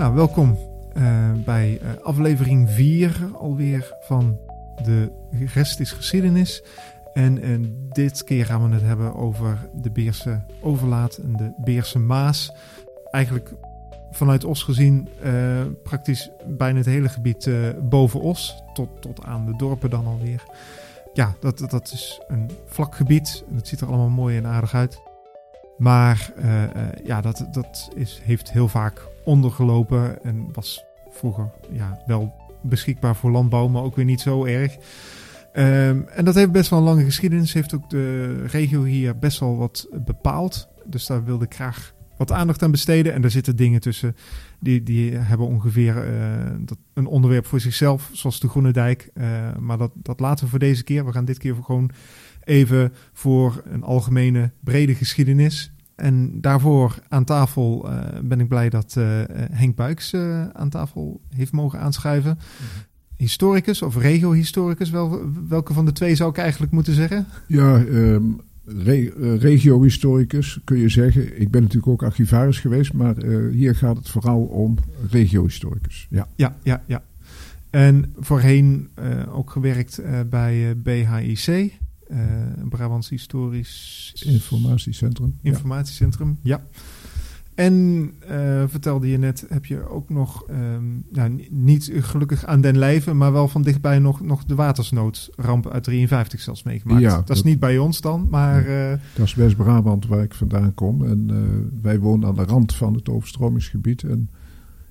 Nou, welkom uh, bij uh, aflevering 4 alweer van De Rest is Geschiedenis. En, en, dit keer gaan we het hebben over de Beerse Overlaat en de Beerse Maas. Eigenlijk vanuit Os gezien praktisch bijna het hele gebied boven Os, tot, tot aan de dorpen dan alweer. Ja, dat, dat is een vlak gebied. Het ziet er allemaal mooi en aardig uit. Maar ja, dat, dat is, heeft heel vaak ondergelopen en was vroeger ja, wel beschikbaar voor landbouw, maar ook weer niet zo erg. Um, en dat heeft best wel een lange geschiedenis. Heeft ook de regio hier best wel wat bepaald. Dus daar wilde ik graag wat aandacht aan besteden. En daar zitten dingen tussen die, die hebben ongeveer uh, dat, een onderwerp voor zichzelf, zoals de Groene Dijk. Uh, maar dat, dat laten we voor deze keer. We gaan dit keer gewoon even voor een algemene brede geschiedenis. En daarvoor aan tafel uh, ben ik blij dat uh, Henk Buiks uh, aan tafel heeft mogen aanschuiven. -hmm. Historicus of regio-historicus, wel, welke van de twee zou ik eigenlijk moeten zeggen? Ja, um, re regio-historicus kun je zeggen. Ik ben natuurlijk ook archivaris geweest, maar hier gaat het vooral om regio-historicus. Ja. ja, ja, ja. En voorheen ook gewerkt bij BHIC. Uh, Brabants Historisch Informatiecentrum. Informatiecentrum, ja. ja. En uh, vertelde je net, heb je ook nog, um, nou, niet gelukkig aan den lijve, maar wel van dichtbij nog, nog de watersnoodramp uit 53 zelfs meegemaakt. Ja, dat, dat, is niet bij ons dan, maar... Uh, dat is West-Brabant waar ik vandaan kom. En wij wonen aan de rand van het overstromingsgebied. En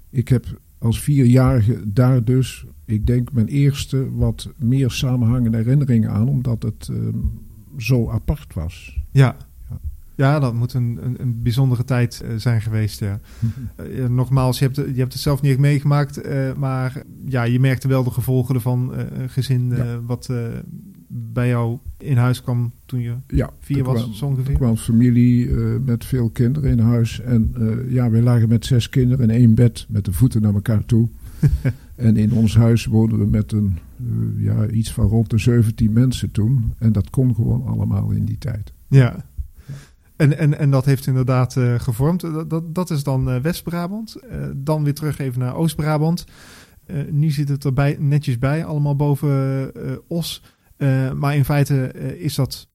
ik heb als vierjarige daar dus ik denk mijn eerste wat meer samenhangende herinneringen aan, omdat het um, zo apart was. Ja. ja. Ja, dat moet een, een, een bijzondere tijd uh, zijn geweest. Ja. uh, nogmaals, je hebt, je hebt het zelf niet echt meegemaakt, uh, maar ja, je merkte wel de gevolgen ervan. een gezin ja. wat bij jou in huis kwam toen je ja, vier was, kwam, zo ongeveer? Er kwam familie met veel kinderen in huis. En ja, we lagen met zes kinderen in één bed met de voeten naar elkaar toe. en in ons huis woonden we met een, uh, ja, iets van rond de 17 mensen toen. En dat kon gewoon allemaal in die tijd. Ja. En, en, en dat heeft inderdaad gevormd. Dat, dat, dat is dan West-Brabant. dan weer terug even naar Oost-Brabant. nu zit het erbij netjes bij, allemaal boven Os. Maar in feite is dat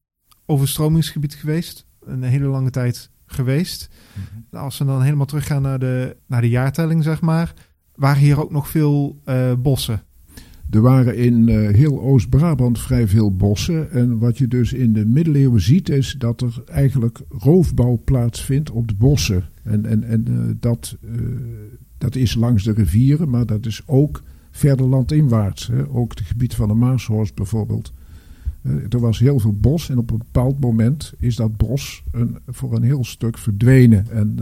overstromingsgebied geweest. Een hele lange tijd geweest. Mm-hmm. Als we dan helemaal teruggaan naar de, naar de jaartelling, zeg maar waren hier ook nog veel uh, bossen. Er waren in heel Oost-Brabant vrij veel bossen. En wat je dus in de middeleeuwen ziet, is dat er eigenlijk roofbouw plaatsvindt op de bossen. En, en, en dat, dat is langs de rivieren, maar dat is ook verder landinwaarts. Hè. Ook het gebied van de Maashorst bijvoorbeeld. er was heel veel bos en op een bepaald moment is dat bos een, voor een heel stuk verdwenen. En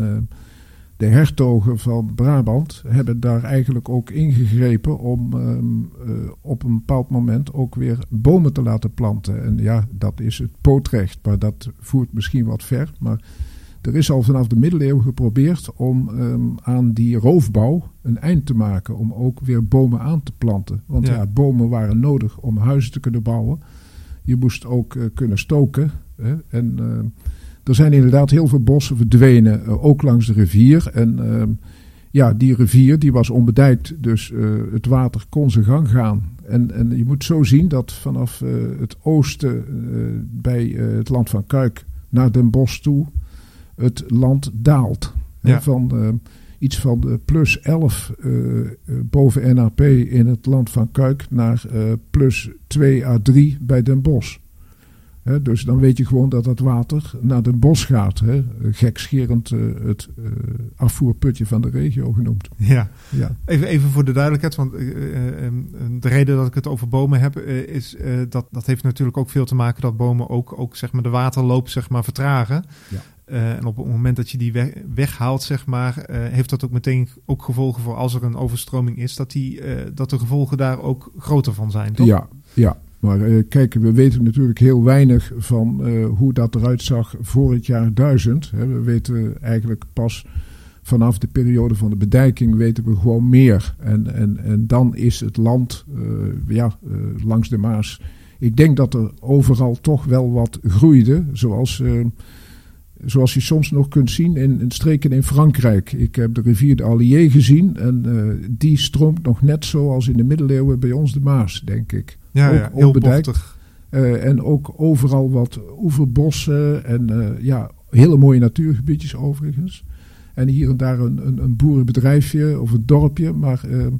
de hertogen van Brabant hebben daar eigenlijk ook ingegrepen om um, uh, op een bepaald moment ook weer bomen te laten planten. En ja, dat is het pootrecht, maar dat voert misschien wat ver. Maar er is al vanaf de middeleeuwen geprobeerd om um, aan die roofbouw een eind te maken. Om ook weer bomen aan te planten. Want ja, ja bomen waren nodig om huizen te kunnen bouwen. Je moest ook uh, kunnen stoken. Hè? En... Uh, er zijn inderdaad heel veel bossen verdwenen, uh, ook langs de rivier. En uh, ja, die rivier die was onbedijkt, dus het water kon zijn gang gaan. En, en je moet zo zien dat vanaf het oosten bij het land van Kuik naar Den Bosch toe het land daalt. Ja. van iets van plus 11 boven NAP in het land van Kuik naar plus 2 à 3 bij Den Bosch. He, dus dan weet je gewoon dat dat water naar Den Bosch gaat. He. Gekscherend uh, het uh, afvoerputje van de regio genoemd. Ja, ja. Even, even voor de duidelijkheid. Want uh, de reden dat ik het over bomen heb... is dat dat heeft natuurlijk ook veel te maken... dat bomen ook, ook zeg maar, de waterloop zeg maar, vertragen. Ja. En op het moment dat je die weg, weghaalt, zeg maar, heeft dat ook meteen ook gevolgen voor als er een overstroming is, dat, die, dat de gevolgen daar ook groter van zijn. Toch? Ja, ja, maar kijk, we weten natuurlijk heel weinig van hoe dat eruit zag voor het jaar 1000. Hè. We weten eigenlijk pas vanaf de periode van de bedijking weten we gewoon meer. En, en, en dan is het land ja, langs de Maas. Ik denk dat er overal toch wel wat groeide. Zoals zoals je soms nog kunt zien in, in streken in Frankrijk. Ik heb de rivier de Allier gezien en uh, die stroomt nog net zoals in de middeleeuwen bij ons de Maas, denk ik. Ja, ook ja heel. Uh, en ook overal wat oeverbossen en uh, ja, hele mooie natuurgebiedjes overigens. En hier en daar een, een, een boerenbedrijfje of een dorpje, maar ehm,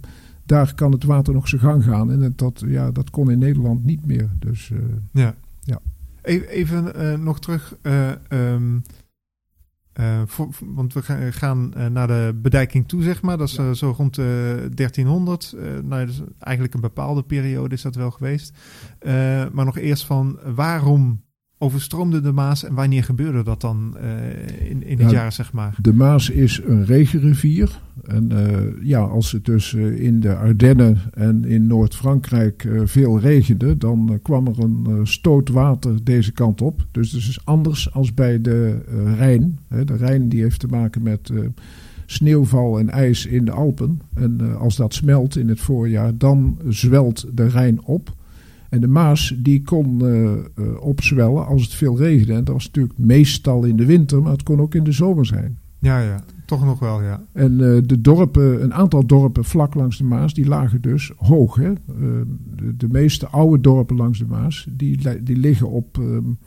daar kan het water nog zijn gang gaan. En dat, ja, dat kon in Nederland niet meer. Dus, ja. ja. Even, uh, nog terug. Um, uh, voor, want we gaan naar de bedijking toe, zeg maar. Dat is ja. zo rond 1300. nou, dus eigenlijk een bepaalde periode is dat wel geweest. maar nog eerst van waarom overstroomde de Maas en wanneer gebeurde dat dan uh, in, in het ja, jaar, zeg maar? De Maas is een regenrivier. En uh, ja, als het dus uh, in de Ardennen en in Noord-Frankrijk veel regende, dan kwam er een stoot water deze kant op. Dus het is anders als bij de Rijn. Hè. De Rijn die heeft te maken met sneeuwval en ijs in de Alpen. En als dat smelt in het voorjaar, dan zwelt de Rijn op. En de Maas die kon uh, opzwellen als het veel regende. En dat was natuurlijk meestal in de winter, maar het kon ook in de zomer zijn. Ja, ja, toch nog wel, ja. En uh, de dorpen, een aantal dorpen vlak langs de Maas, die lagen dus hoog. Hè? De, de, meeste oude dorpen langs de Maas, die, die liggen op, um,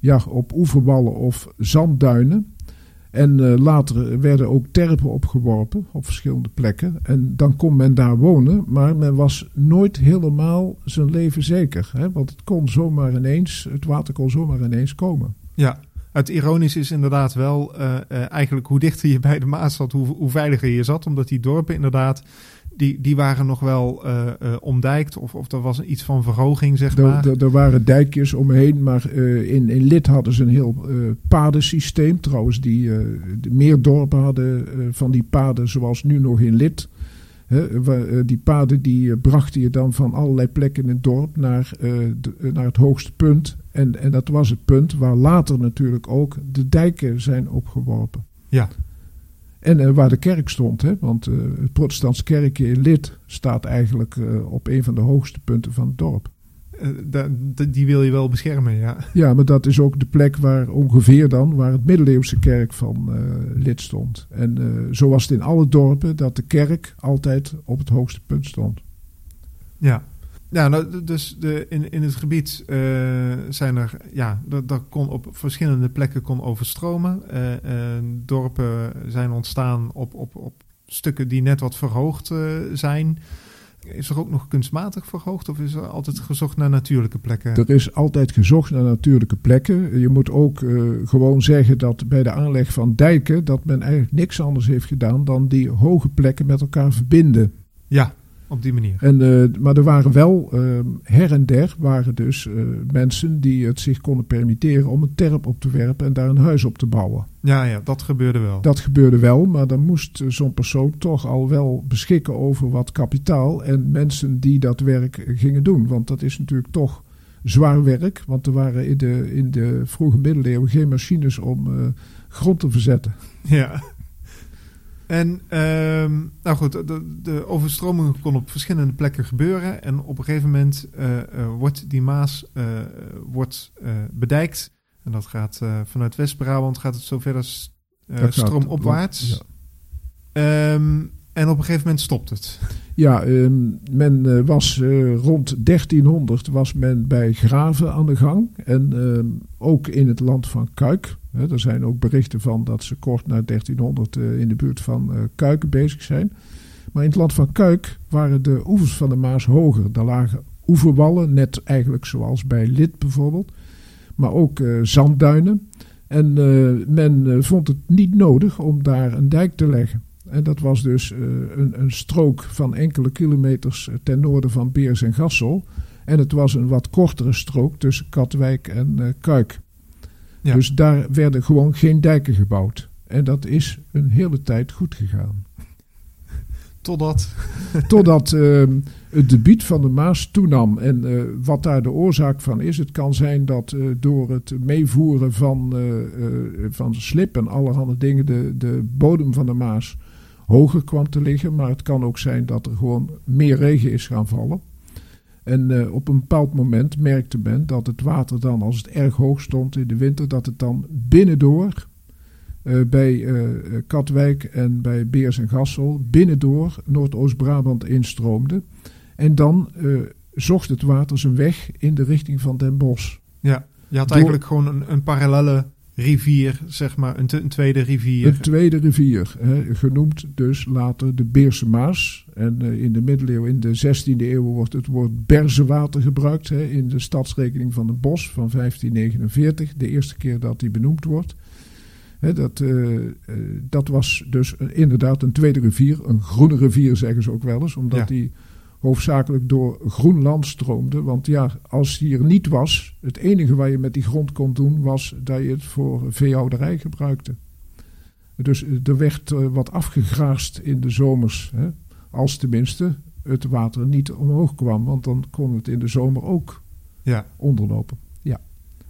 ja, op oeverwallen of zandduinen. En uh, later werden ook terpen opgeworpen op verschillende plekken. En dan kon men daar wonen, maar men was nooit helemaal zijn leven zeker. Hè? Want het kon zomaar ineens, het water kon zomaar ineens komen. Ja, het ironische is inderdaad wel uh, uh, eigenlijk hoe dichter je bij de Maas zat, hoe, hoe veiliger je zat. Omdat die dorpen inderdaad die, die waren nog wel uh, uh, omdijkt. Of, of er was iets van verhoging, zeg maar. Er, er waren dijkjes omheen, maar uh, in, in Lid hadden ze een heel padensysteem. Trouwens, die de meer dorpen hadden van die paden zoals nu nog in Lid. He, die paden die brachten je dan van allerlei plekken in het dorp naar, de, naar het hoogste punt. En, en dat was het punt waar later natuurlijk ook de dijken zijn opgeworpen. Ja. En uh, waar de kerk stond, hè? want uh, het protestantse kerkje in Lid staat eigenlijk uh, op een van de hoogste punten van het dorp. die wil je wel beschermen, ja. Ja, maar dat is ook de plek waar ongeveer dan, waar het middeleeuwse kerk van Lid stond. En zo was het in alle dorpen dat de kerk altijd op het hoogste punt stond. Ja, ja, nou, dus de, in, in het gebied uh, zijn er, ja, dat, kon op verschillende plekken kon overstromen. Uh, uh, dorpen zijn ontstaan op, op, op stukken die net wat verhoogd zijn. Is er ook nog kunstmatig verhoogd of is er altijd gezocht naar natuurlijke plekken? Er is altijd gezocht naar natuurlijke plekken. Je moet ook gewoon zeggen dat bij de aanleg van dijken... dat men eigenlijk niks anders heeft gedaan dan die hoge plekken met elkaar verbinden. Ja, op die manier. En, uh, maar er waren wel uh, her en der waren dus uh, mensen die het zich konden permitteren om een terp op te werpen en daar een huis op te bouwen. Ja, ja, dat gebeurde wel. Dat gebeurde wel, maar dan moest zo'n persoon toch al wel beschikken over wat kapitaal en mensen die dat werk gingen doen. Want dat is natuurlijk toch zwaar werk, want er waren in de, in de vroege middeleeuwen geen machines om grond te verzetten. Ja. En uh, nou goed, de, de, overstroming kon op verschillende plekken gebeuren. En op een gegeven moment uh, uh, wordt die Maas uh, wordt, bedijkt. En dat gaat vanuit West-Brabant gaat het zo verder stroomopwaarts. Ja. Um, en op een gegeven moment stopt het. Ja, ehm, men was rond 1300 was men bij graven aan de gang. En ehm, ook in het land van Kuik er zijn ook berichten van dat ze kort na 1300 uh, in de buurt van uh, Kuiken bezig zijn. Maar in het land van Kuik waren de oevers van de Maas hoger. Daar lagen oeverwallen, net eigenlijk zoals bij Lid bijvoorbeeld. Maar ook uh, zandduinen. En men vond het niet nodig om daar een dijk te leggen. En dat was dus een, een, strook van enkele kilometers ten noorden van Beers en Gassel. En het was een wat kortere strook tussen Katwijk en Kuik. Dus daar werden gewoon geen dijken gebouwd. En dat is een hele tijd goed gegaan. Totdat? Totdat uh, het debiet van de Maas toenam. En uh, wat daar de oorzaak van is, het kan zijn dat uh, door het meevoeren van, van slip en allerhande dingen de, de bodem van de Maas hoger kwam te liggen. Maar het kan ook zijn dat er gewoon meer regen is gaan vallen. En uh, op een bepaald moment merkte men dat het water dan, als het erg hoog stond in de winter, dat het dan binnendoor eh, bij eh, Katwijk en bij Beers en Gassel binnendoor Noordoost-Brabant instroomde. En dan eh, zocht het water zijn weg in de richting van Den Bosch. Ja, je had Door- eigenlijk gewoon een, een parallelle rivier, zeg maar, een, tweede rivier. Een tweede rivier, hè, genoemd dus later de Beerse Maas. En eh, in de middeleeuwen, in de 16e eeuw, wordt het woord Berzewater gebruikt hè, in de stadsrekening van Den Bosch van 1549. De eerste keer dat die benoemd wordt. Hè, dat, eh, eh, dat was dus inderdaad een tweede rivier, een groene rivier zeggen ze ook wel eens, omdat Ja. die hoofdzakelijk door groen land stroomde. Want ja, als die er niet was, het enige wat je met die grond kon doen, was dat je het voor veehouderij gebruikte. Dus eh, er werd eh, wat afgegraast in de zomers, hè, als tenminste het water niet omhoog kwam, want dan kon het in de zomer ook Ja, onderlopen.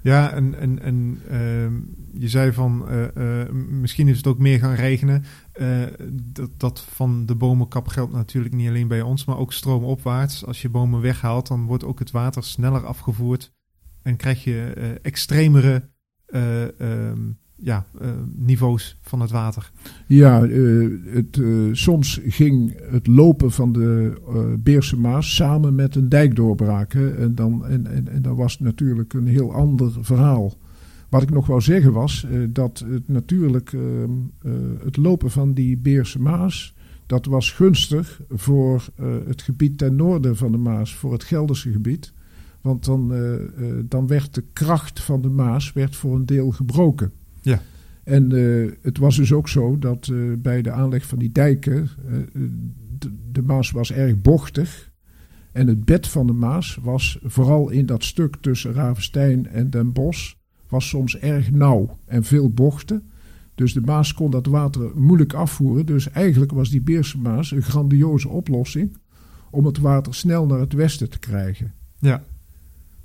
Ja en, en, en ehm, je zei van eh, eh, misschien is het ook meer gaan regenen. Eh, dat, dat van de bomenkap geldt natuurlijk niet alleen bij ons, maar ook stroomopwaarts. Als je bomen weghaalt, dan wordt ook het water sneller afgevoerd en krijg je extremere eh, ehm, ja, eh, niveaus van het water. Ja, eh, het, eh, soms ging het lopen van de Beerse Maas samen met een dijkdoorbraak. Hè, en, dan, en, en, en dat was natuurlijk een heel ander verhaal. Wat ik nog wou zeggen was dat het natuurlijk ehm, eh, het lopen van die Beerse Maas, dat was gunstig voor het gebied ten noorden van de Maas, voor het Gelderse gebied. Want dan, dan werd de kracht van de Maas werd voor een deel gebroken. Ja. En eh, het was dus ook zo dat eh, bij de aanleg van die dijken, eh, de, de Maas was erg bochtig. En het bed van de Maas was vooral in dat stuk tussen Ravenstein en Den Bosch, was soms erg nauw en veel bochten. Dus de Maas kon dat water moeilijk afvoeren. Dus eigenlijk was die Beerse Maas een grandioze oplossing om het water snel naar het westen te krijgen. Ja.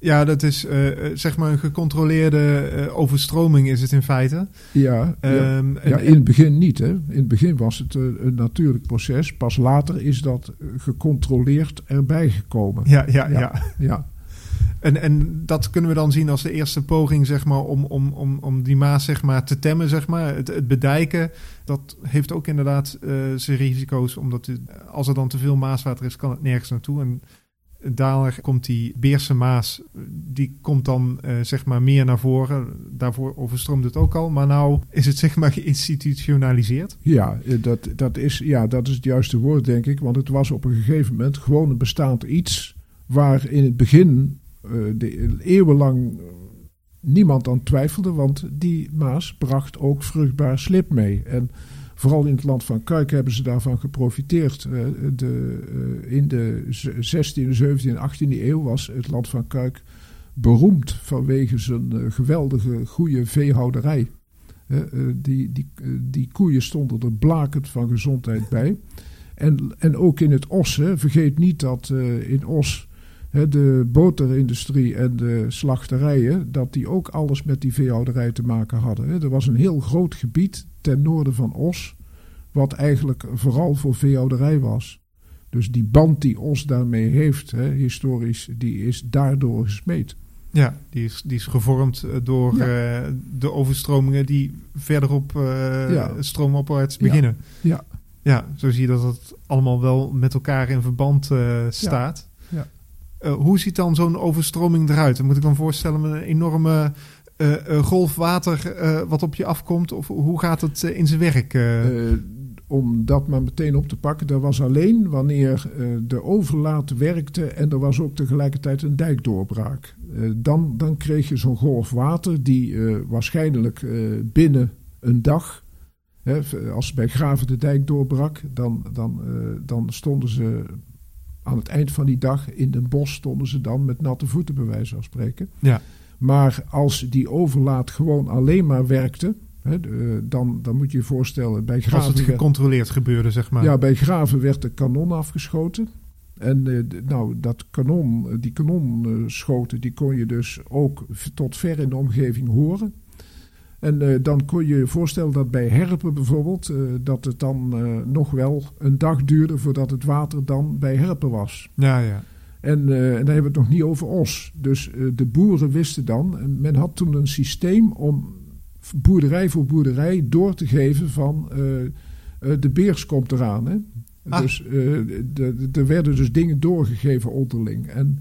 Ja, dat is eh, eh, zeg maar een gecontroleerde eh, overstroming is het in feite. Ja, ja. Ehm, en- Ja, in het begin niet. Hè. In het begin was het een natuurlijk proces. Pas later is dat gecontroleerd erbij gekomen. ja, ja, Ja. ja. Ja, En, en dat kunnen we dan zien als de eerste poging zeg maar, om, om, om, om die maas zeg maar, te temmen. Zeg maar. het, het bedijken, dat heeft ook inderdaad zijn risico's. Omdat het- als er dan te veel maaswater is, kan het nergens naartoe. En daar komt die Beerse Maas, die komt dan eh, zeg maar meer naar voren. Daarvoor overstroomt het ook al. Maar nou is het zeg maar geïnstitutionaliseerd. ja, eh, dat, dat is, ja, dat is het juiste woord, denk ik. Want het was op een gegeven moment gewoon een bestaand iets... waar in het begin eh, eeuwenlang niemand aan twijfelde. Want die Maas bracht ook vruchtbaar slip mee. En vooral in het land van Kuik hebben ze daarvan geprofiteerd. Eh, de, eh, in de z- 16e, 17e, 18e eeuw was het land van Kuik beroemd vanwege zijn eh, geweldige goede veehouderij. Eh, eh, die, die, die koeien stonden er blakend van gezondheid bij. En, en ook in het Os. Vergeet niet dat in Os de boterindustrie en de slachterijen... dat die ook alles met die veehouderij te maken hadden. Hè. Er was een heel groot gebied ten noorden van Os... wat eigenlijk vooral voor veehouderij was. Dus die band die Os daarmee heeft, hè, historisch, die is daardoor gesmeed. Ja, die is, die is gevormd eh, door eh, de overstromingen die verderop eh Ja. stroomopwaarts beginnen. Ja. Ja, zo zie je dat het allemaal wel met elkaar in verband eh, staat. Eh, hoe ziet dan zo'n overstroming eruit? Dan moet ik dan voorstellen met een enorme eh, eh, golf water wat op je afkomt? Of hoe gaat het in zijn werk? om dat maar meteen op te pakken, dat was alleen wanneer de overlaat werkte en er was ook tegelijkertijd een dijkdoorbraak. Dan, dan kreeg je zo'n golf water die waarschijnlijk binnen een dag, hè, als bij Graven de dijk doorbrak, dan, dan, dan stonden ze aan het eind van die dag in Den Bosch stonden ze dan met natte voeten bij wijze van spreken. Ja. Maar als die overlaat gewoon alleen maar werkte, hè, dan, dan moet je je voorstellen, bij als Graven... het werd- gecontroleerd gebeurde, zeg maar. ja, bij Graven werd de kanon afgeschoten. En eh, nou, dat kanon, eh, die kanonschoten, die kon je dus ook tot ver in de omgeving horen. En eh, dan kon je je voorstellen dat bij Herpen bijvoorbeeld, eh, dat het dan eh, nog wel een dag duurde voordat het water dan bij Herpen was. ja, ja. En, en dan hebben we het nog niet over os. Dus de boeren wisten dan, en men had toen een systeem om boerderij voor boerderij door te geven van de beers komt eraan. Hè? Ah. Dus er werden dus dingen doorgegeven onderling. En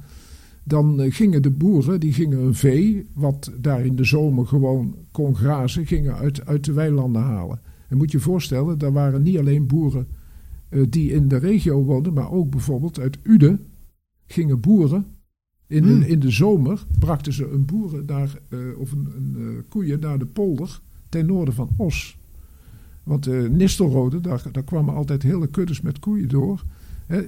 dan gingen de boeren, die gingen een vee, wat daar in de zomer gewoon kon grazen, gingen uit, uit de weilanden halen. En moet je je voorstellen, daar waren niet alleen boeren uh, die in de regio woonden, maar ook bijvoorbeeld uit Uden gingen boeren. In, de, hmm. in de zomer brachten ze een boeren daar, uh, of een, een uh, koeien naar de polder ten noorden van Os. Want uh, Nistelrode, daar, daar kwamen altijd hele kuddes met koeien door.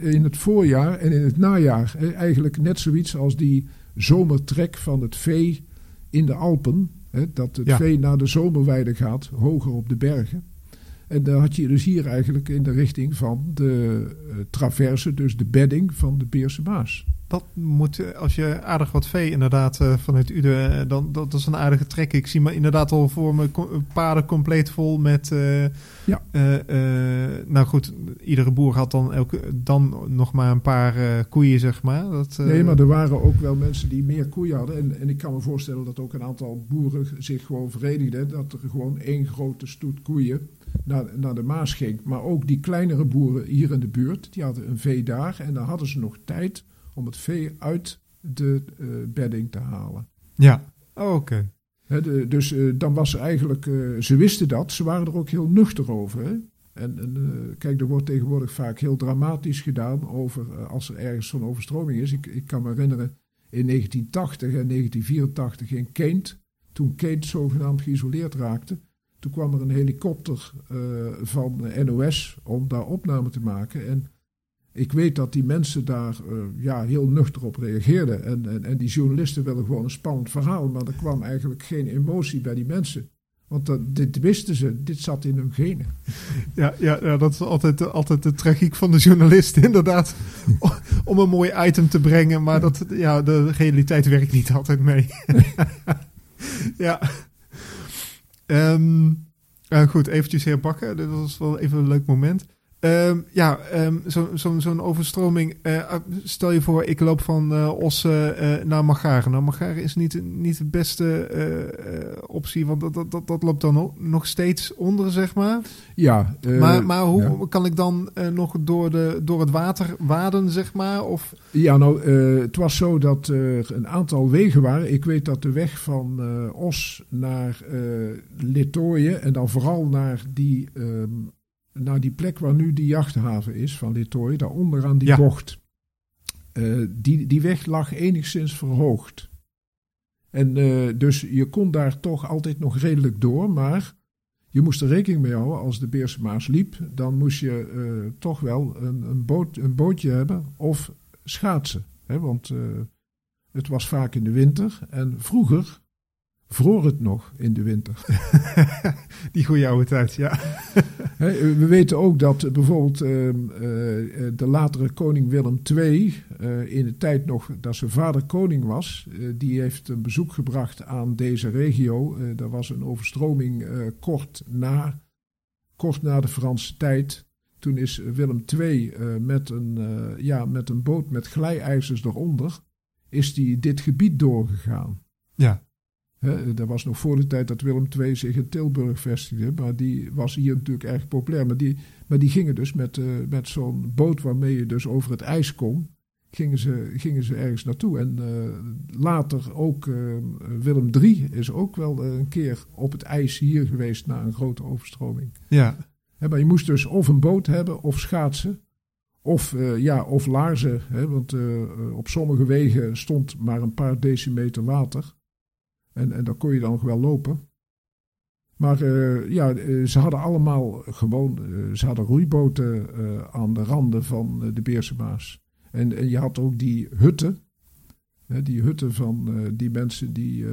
In het voorjaar en in het najaar. Eigenlijk net zoiets als die zomertrek van het vee in de Alpen. Hè, dat het vee naar de zomerweide gaat, hoger op de bergen. En dan had je dus hier eigenlijk in de richting van de uh, traverse, dus de bedding van de Beerse Maas. Dat moet, eh, als je aardig wat vee inderdaad uh, vanuit Uden, dan dat, dat, is een aardige trek. Ik zie me inderdaad al voor me paden compleet vol met... Uh, ja. nou goed, iedere boer had dan, elke, dan nog maar een paar koeien, zeg maar. Dat, nee, maar er waren ook wel mensen die meer koeien hadden. En, en ik kan me voorstellen dat ook een aantal boeren zich gewoon verenigden. Dat er gewoon één grote stoet koeien naar, naar de Maas ging. Maar ook die kleinere boeren hier in de buurt, die hadden een vee daar. En dan hadden ze nog tijd om het vee uit de uh, bedding te halen. Ja, oh, oké. dus uh, dan was eigenlijk, uh, ze wisten dat, ze waren er ook heel nuchter over. Hè? En, en kijk, er wordt tegenwoordig vaak heel dramatisch gedaan over als er ergens zo'n overstroming is. Ik, ik kan me herinneren in 1980 en 1984 in Kent, toen Kent zogenaamd geïsoleerd raakte. Toen kwam er een helikopter van NOS om daar opname te maken. En ik weet dat die mensen daar uh, ja, heel nuchter op reageerden. En, en, en, die journalisten wilden gewoon een spannend verhaal. Maar er kwam eigenlijk geen emotie bij die mensen. Want dat, dit wisten ze, dit zat in hun genen. Ja, ja, ja dat is altijd, altijd de tragiek van de journalist, inderdaad. om een mooi item te brengen, maar dat, ja, de realiteit werkt niet altijd mee. ja. Um, uh, goed, eventjes herpakken. Dit was wel even een leuk moment. Um, ja, um, zo'n zo, zo overstroming. Uh, stel je voor, ik loop van uh, Ossen uh, naar Magaren. Nou, Magaren is niet, niet de beste optie, want dat, dat, dat, dat loopt dan nog steeds onder, zeg maar. Ja. maar maar hoe kan ik dan nog door, de, door het water waden, zeg maar? Of... Ja, nou, het was zo dat er een aantal wegen waren. Ik weet dat de weg van Os naar Litouwen en dan vooral naar die... Um, naar die plek waar nu die jachthaven is van Litouwen, daaronder aan die bocht. Uh, die, die weg lag enigszins verhoogd. En uh, dus je kon daar toch altijd nog redelijk door, maar je moest er rekening mee houden als de Beerse Maas liep, dan moest je uh, toch wel een, een, boot, een bootje hebben of schaatsen. Hè? Want het was vaak in de winter en vroeger vroor het nog in de winter. Die goede oude tijd, ja. We weten ook dat bijvoorbeeld ehm, eh, de latere koning Willem II, in de tijd nog dat zijn vader koning was, die heeft een bezoek gebracht aan deze regio. er was een overstroming kort, na, kort na de Franse tijd. Toen is Willem II met, een, ja, met een boot met glijijzers eronder, is die dit gebied doorgegaan. Ja. He, dat was nog voor de tijd dat Willem II zich in Tilburg vestigde. Maar die was hier natuurlijk erg populair. Maar die, maar die gingen dus met, uh, met zo'n boot waarmee je dus over het ijs kon. Gingen ze, gingen ze ergens naartoe. En uh, later ook uh, Willem III is ook wel een keer op het ijs hier geweest na een grote overstroming. Ja. He, maar je moest dus of een boot hebben of schaatsen. Of, ja, of laarzen. Hè, want op sommige wegen stond maar een paar decimeter water. En, en daar kon je dan wel lopen. Maar uh, ja, eh, ze hadden allemaal gewoon, uh, ze hadden roeiboten aan de randen van de Beerse Maas. En, en je had ook die hutten, die hutten van die mensen die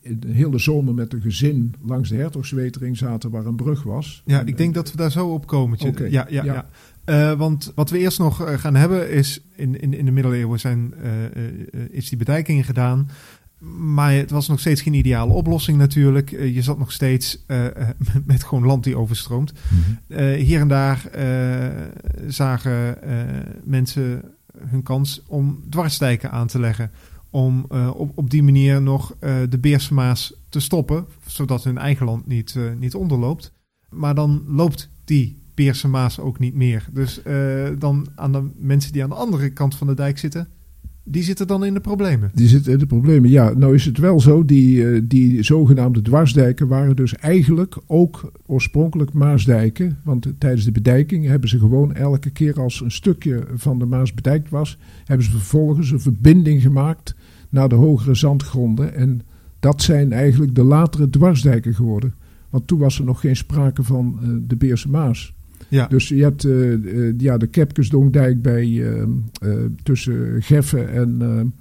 in de hele zomer met een gezin langs de Hertogswetering zaten waar een brug was. Ja, ik denk dat we daar zo op komen. Ja, ja, ja. ja. want wat we eerst nog gaan hebben is, in, in, in de middeleeuwen zijn, is die bedijking gedaan. Maar het was nog steeds geen ideale oplossing natuurlijk. Eh, je zat nog steeds uh, met gewoon land die overstroomt. Mhm. hier en daar zagen mensen hun kans om dwarsdijken aan te leggen. om op, op die manier nog de Beerse Maas te stoppen, zodat hun eigen land niet, niet onderloopt. Maar dan loopt die Beerse Maas ook niet meer. Dus dan aan de mensen die aan de andere kant van de dijk zitten, die zitten dan in de problemen. Die zitten in de problemen, ja. Nou is het wel zo, die, eh, die zogenaamde dwarsdijken waren dus eigenlijk ook oorspronkelijk Maasdijken. Want tijdens de bedijking hebben ze gewoon elke keer als een stukje van de Maas bedijkt was, hebben ze vervolgens een verbinding gemaakt naar de hogere zandgronden. En dat zijn eigenlijk de latere dwarsdijken geworden. Want toen was er nog geen sprake van uh, de Beerse Maas. Ja. Dus je hebt uh, ja, de Kepkesdongdijk bij, uh, tussen Geffen en,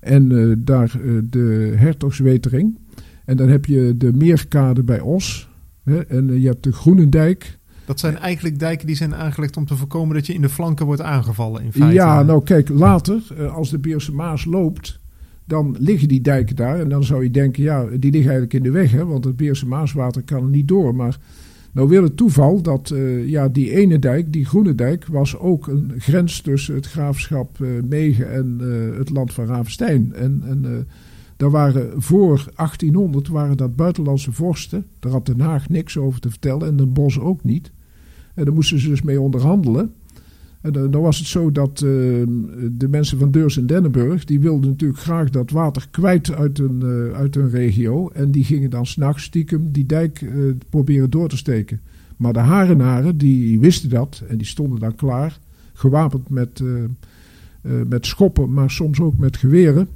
en daar de Hertogswetering. En dan heb je de Meerkade bij Os. Hè, en je hebt de Groenendijk. Dat zijn eigenlijk dijken die zijn aangelegd om te voorkomen dat je in de flanken wordt aangevallen. In feite. Ja, nou kijk, later, als de Beerse Maas loopt, dan liggen die dijken daar. En dan zou je denken, ja, die liggen eigenlijk in de weg. Hè, want het Beerse Maaswater kan er niet door. Maar nou wil het toeval dat uh, ja, die ene dijk, die Groene Dijk, was ook een grens tussen het graafschap uh, Megen en uh, het land van Ravenstein. En, en daar waren voor 1800 waren dat buitenlandse vorsten. Daar had Den Haag niks over te vertellen en Den Bosch ook niet. En daar moesten ze dus mee onderhandelen. En dan was het zo dat uh, de mensen van Deurs en Dennenburg... die wilden natuurlijk graag dat water kwijt uit een, uh, uit een regio. En die gingen dan s'nachts stiekem die dijk uh, proberen door te steken. Maar de Harenaren, die wisten dat en die stonden dan klaar... gewapend met, met schoppen, maar soms ook met geweren...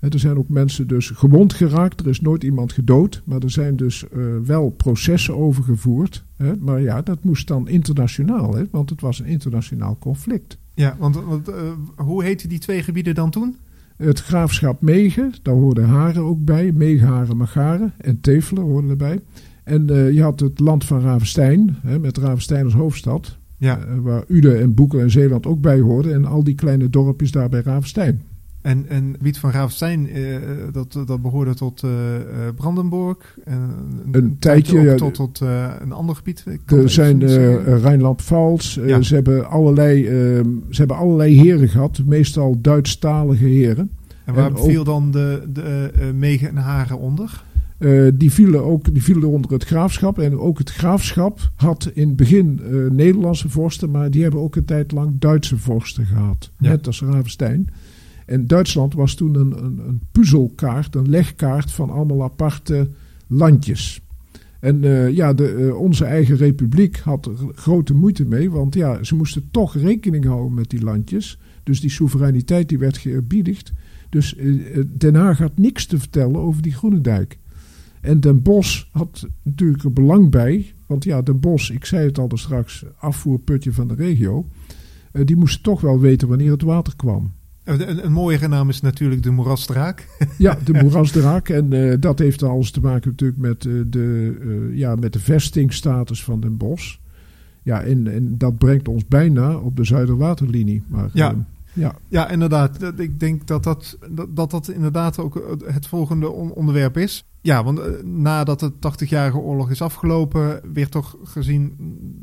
Er zijn ook mensen dus gewond geraakt. Er is nooit iemand gedood. Maar er zijn dus uh, wel processen over gevoerd. Hè? Maar ja, dat moest dan internationaal. Hè? Want het was een internationaal conflict. Ja, want, want uh, hoe heten die twee gebieden dan toen? Het graafschap Megen, daar hoorden Haren ook bij. Meegharen, Magaren en Tevelen hoorden erbij. En uh, je had het land van Ravenstein, hè, met Ravenstein als hoofdstad. Ja. waar Uden en Boeken en Zeeland ook bij hoorden. En al die kleine dorpjes daar bij Ravenstein. En, en gebied van Ravenstein, uh, dat, dat behoorde tot uh, Brandenburg. En een, een tijdje. Ja, tot tot een ander gebied. Er zijn Rijnland-Pfalz. Ja. ze, hebben allerlei, ehm, ze hebben allerlei heren gehad, meestal Duitsstalige heren. En waar en viel dan de, de Megen en Haren onder? die, vielen ook, die vielen onder het graafschap. En ook het graafschap had in het begin Nederlandse vorsten, maar die hebben ook een tijd lang Duitse vorsten gehad. Ja. Net als Ravenstein. En Duitsland was toen een, een, een puzzelkaart, een legkaart van allemaal aparte landjes. En uh, ja, de, uh, onze eigen republiek had er grote moeite mee, want ja, ze moesten toch rekening houden met die landjes. Dus die soevereiniteit die werd geëerbiedigd. Dus uh, Den Haag had niks te vertellen over die Groenendijk. En Den Bosch had natuurlijk er belang bij, want ja, Den Bosch, ik zei het al straks, afvoerputje van de regio, die moest toch wel weten wanneer het water kwam. Een, een mooiere naam is natuurlijk de moerasdraak. Ja, de moerasdraak. En uh, dat heeft alles te maken natuurlijk met, uh, de, uh, ja, met de vestingstatus van Den Bosch. Ja, en, en dat brengt ons bijna op de Zuiderwaterlinie. Maar, ja. Ja. ja, inderdaad. Ik denk dat dat, dat, dat inderdaad ook het volgende onderwerp is. Ja, want uh, nadat de 80-jarige oorlog is afgelopen, werd toch gezien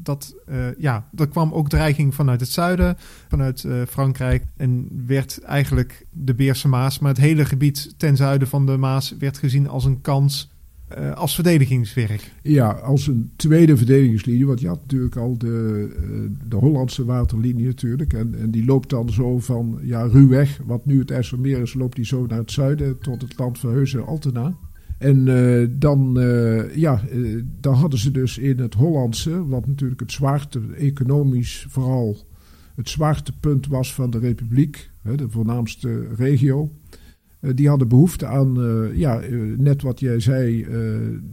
dat uh, ja, er kwam ook dreiging vanuit het zuiden, vanuit Frankrijk. En werd eigenlijk de Beerse Maas, maar het hele gebied ten zuiden van de Maas, werd gezien als een kans uh, als verdedigingswerk. Ja, als een tweede verdedigingslinie. Want je had natuurlijk al de, uh, de Hollandse waterlinie natuurlijk. En, en die loopt dan zo van ja, Ruweg, wat nu het IJsselmeer is, loopt die zo naar het zuiden tot het land van Heus en Altena. En uh, dan, ja, dan hadden ze dus in het Hollandse, wat natuurlijk het zwaarte, economisch vooral het zwaartepunt was van de republiek, hè, de voornaamste regio. Eh, die hadden behoefte aan, uh, ja, uh, net wat jij zei,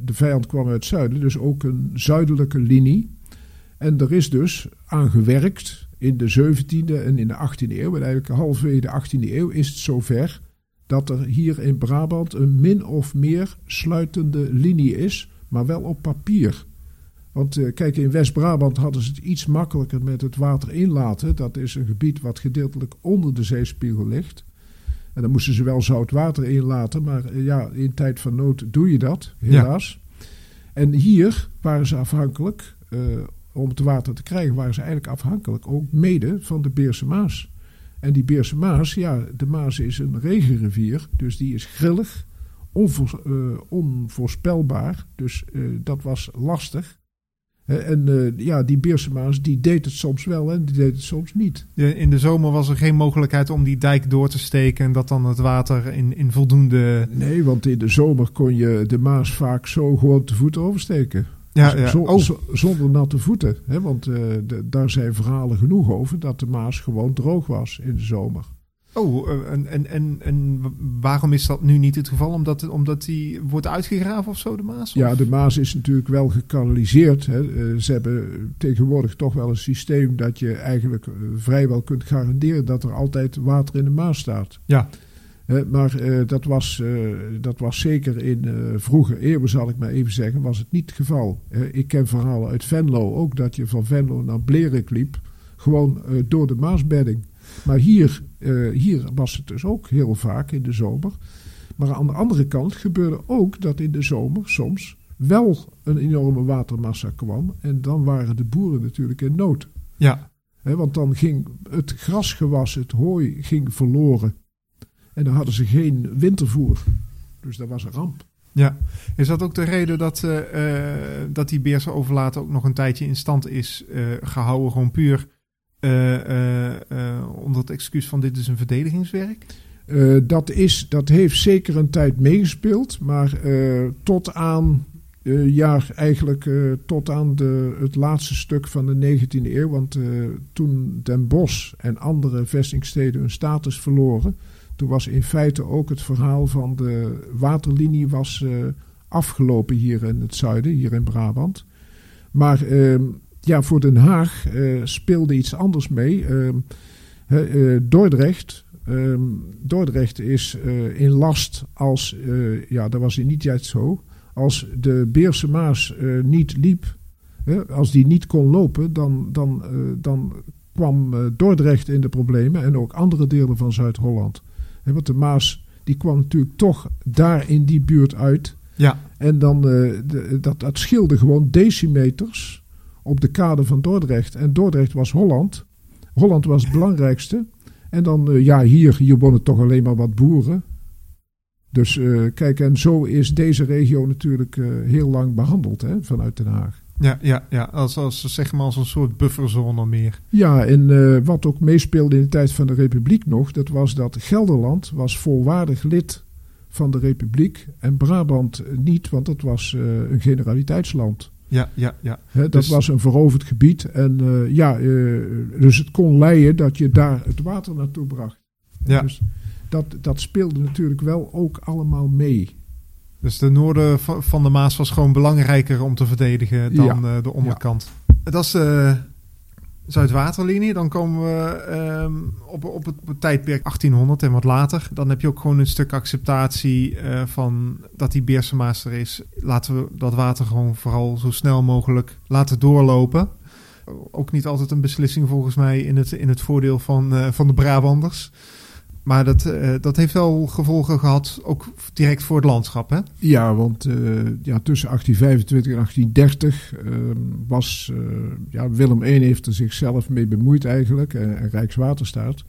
de vijand kwam uit het zuiden, dus ook een zuidelijke linie. En er is dus aan gewerkt in de 17e en in de 18e eeuw, en eigenlijk halverwege de 18e eeuw is het zover dat er hier in Brabant een min of meer sluitende linie is, maar wel op papier. Want kijk, in West-Brabant hadden ze het iets makkelijker met het water inlaten. Dat is een gebied wat gedeeltelijk onder de zeespiegel ligt. En dan moesten ze wel zout water inlaten, maar eh, ja, in tijd van nood doe je dat, helaas. En hier waren ze afhankelijk, uh, om het water te krijgen, waren ze eigenlijk afhankelijk ook mede van de Beerse Maas. En die Beerse Maas, ja, de Maas is een regenrivier, dus die is grillig, onvoor, uh, onvoorspelbaar. Dus uh, dat was lastig. En uh, ja, die Beerse Maas die deed het soms wel en die deed het soms niet. In de zomer was er geen mogelijkheid om die dijk door te steken en dat dan het water in, in voldoende. Nee, want in de zomer kon je de Maas vaak zo gewoon te voeten oversteken. Ja, ja. oh. Zonder natte voeten. Hè? Want uh, de, daar zijn verhalen genoeg over dat de Maas gewoon droog was in de zomer. Oh, en, en, en, en waarom is dat nu niet het geval? Omdat, omdat die wordt uitgegraven of zo, de Maas? Of? Ja, de Maas is natuurlijk wel gekanaliseerd. Hè. Ze hebben tegenwoordig toch wel een systeem dat je eigenlijk vrijwel kunt garanderen dat er altijd water in de Maas staat. Ja. Maar dat, was, dat was zeker in vroege eeuwen, zal ik maar even zeggen, was het niet het geval. ik ken verhalen uit Venlo ook dat je van Venlo naar Blerik liep, gewoon door de Maasbedding. Maar hier, hier was het dus ook heel vaak in de zomer. Maar aan de andere kant gebeurde ook dat in de zomer soms wel een enorme watermassa kwam. En dan waren de boeren natuurlijk in nood. Ja. want dan ging het grasgewas, het hooi, ging verloren. En dan hadden ze geen wintervoer. Dus dat was een ramp. Ja, is dat ook de reden dat, uh, uh, dat die Beerse overlaten ook nog een tijdje in stand is uh, gehouden? Gewoon puur onder het excuus van dit is een verdedigingswerk? dat, is, dat heeft zeker een tijd meegespeeld. Maar tot aan, ja, eigenlijk tot aan de, het laatste stuk van de 19e eeuw. Want toen Den Bosch en andere vestingsteden hun status verloren toen was in feite ook het verhaal van de waterlinie was, uh, afgelopen hier in het zuiden, hier in Brabant. Maar uh, ja, voor Den Haag uh, speelde iets anders mee. Ehm, Dordrecht, ehm, Dordrecht is in last als, ja, dat was in die tijd zo, als de Beerse Maas niet liep, als die niet kon lopen, dan, dan, dan kwam Dordrecht in de problemen en ook andere delen van Zuid-Holland. Want de Maas die kwam natuurlijk toch daar in die buurt uit. Ja. En dan, uh, de, dat, dat scheelde gewoon decimeters op de kade van Dordrecht. En Dordrecht was Holland. Holland was het belangrijkste. En dan, uh, ja, hier, hier wonen toch alleen maar wat boeren. Dus uh, kijk, en zo is deze regio natuurlijk heel lang behandeld hè, vanuit Den Haag. Ja, ja, ja. Als, als, zeg maar als een soort bufferzone meer. Ja, en uh, wat ook meespeelde in de tijd van de Republiek nog, dat was dat Gelderland was volwaardig lid van de Republiek en Brabant niet, want dat was een generaliteitsland. Ja, ja, ja. He, dat dus... was een veroverd gebied en uh, ja, dus het kon leiden dat je daar het water naartoe bracht. Ja. Dus dat, dat speelde natuurlijk wel ook allemaal mee. Dus de noorden van de Maas was gewoon belangrijker om te verdedigen dan ja. de onderkant. Ja. Dat is Zuidwaterlinie. Dan komen we um, op, op het tijdperk 1800 en wat later. Dan heb je ook gewoon een stuk acceptatie uh, van dat die Beerse Maas er is. Laten we dat water gewoon vooral zo snel mogelijk laten doorlopen. Ook niet altijd een beslissing volgens mij in het, in het voordeel van, uh, van de Brabanders. Maar dat, uh, dat heeft wel gevolgen gehad, ook direct voor het landschap, hè? Ja, want uh, ja, tussen 1825 en 1830 uh, was... eh, ja, Willem I heeft er zichzelf mee bemoeid eigenlijk, en, Rijkswaterstaat.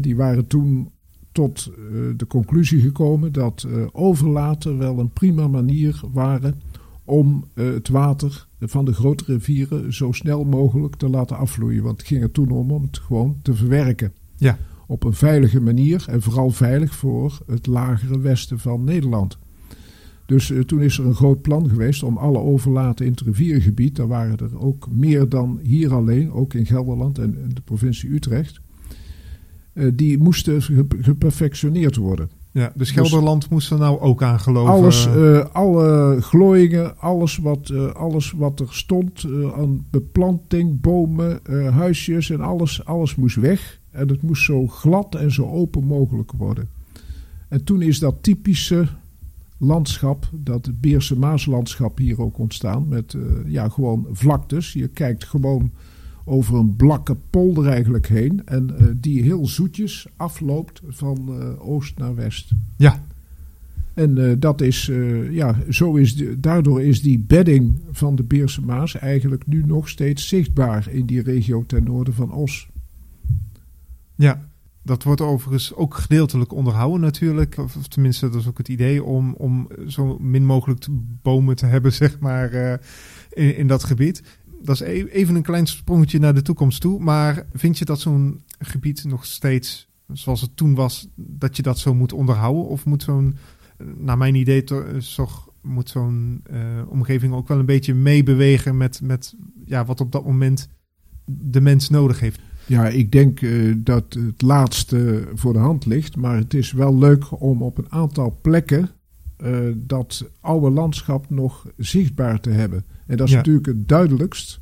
die waren toen tot eh, de conclusie gekomen dat overlaten wel een prima manier waren... om het water van de grote rivieren zo snel mogelijk te laten afvloeien. Want het ging er toen om om het gewoon te verwerken. Ja op een veilige manier en vooral veilig voor het lagere westen van Nederland. Dus uh, toen is er een groot plan geweest om alle overlaten in het riviergebied, daar waren er ook meer dan hier alleen, ook in Gelderland en, de provincie Utrecht, uh, die moesten geperfectioneerd worden. Ja, dus Gelderland dus moest er nou ook aan geloven. Alles, uh, alle glooiingen, alles wat, alles wat er stond aan beplanting, bomen, huisjes en alles, alles moest weg. En het moest zo glad en zo open mogelijk worden. En toen is dat typische landschap, dat Beerse Maaslandschap hier ook ontstaan. Met ja, gewoon vlaktes. Je kijkt gewoon over een blakke polder eigenlijk heen. En uh, die heel zoetjes afloopt van uh, oost naar west. Ja. En dat is, ja, zo is de, daardoor is die bedding van de Beerse Maas eigenlijk nu nog steeds zichtbaar in die regio ten noorden van Os. Ja, Dat wordt overigens ook gedeeltelijk onderhouden natuurlijk. Of tenminste, dat is ook het idee om, om zo min mogelijk bomen te hebben, zeg maar, in, in dat gebied. Dat is e-, even een klein sprongetje naar de toekomst toe. Maar vind je dat zo'n gebied nog steeds, zoals het toen was, dat je dat zo moet onderhouden? Of moet zo'n, naar mijn idee, toch, moet zo'n uh, omgeving ook wel een beetje meebewegen met, met ja, wat op dat moment de mens nodig heeft? Ja, ik denk uh, dat het laatste voor de hand ligt. Maar het is wel leuk om op een aantal plekken uh, dat oude landschap nog zichtbaar te hebben. En dat is natuurlijk het duidelijkst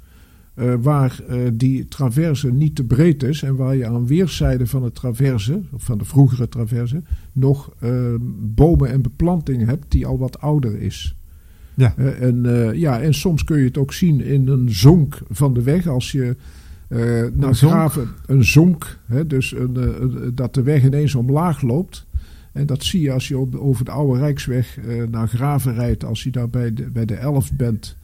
uh, waar die traverse niet te breed is. En waar je aan weerszijden van de traverse, of van de vroegere traverse, nog bomen en beplanting hebt die al wat ouder is. Ja. en, ja, en soms kun je het ook zien in een zonk van de weg. Als je naar graven, een zonk, hè, dus een, een, dat de weg ineens omlaag loopt. En dat zie je als je op, over de oude Rijksweg uh, naar Graven rijdt, als je daar bij de, bij de Elf bent,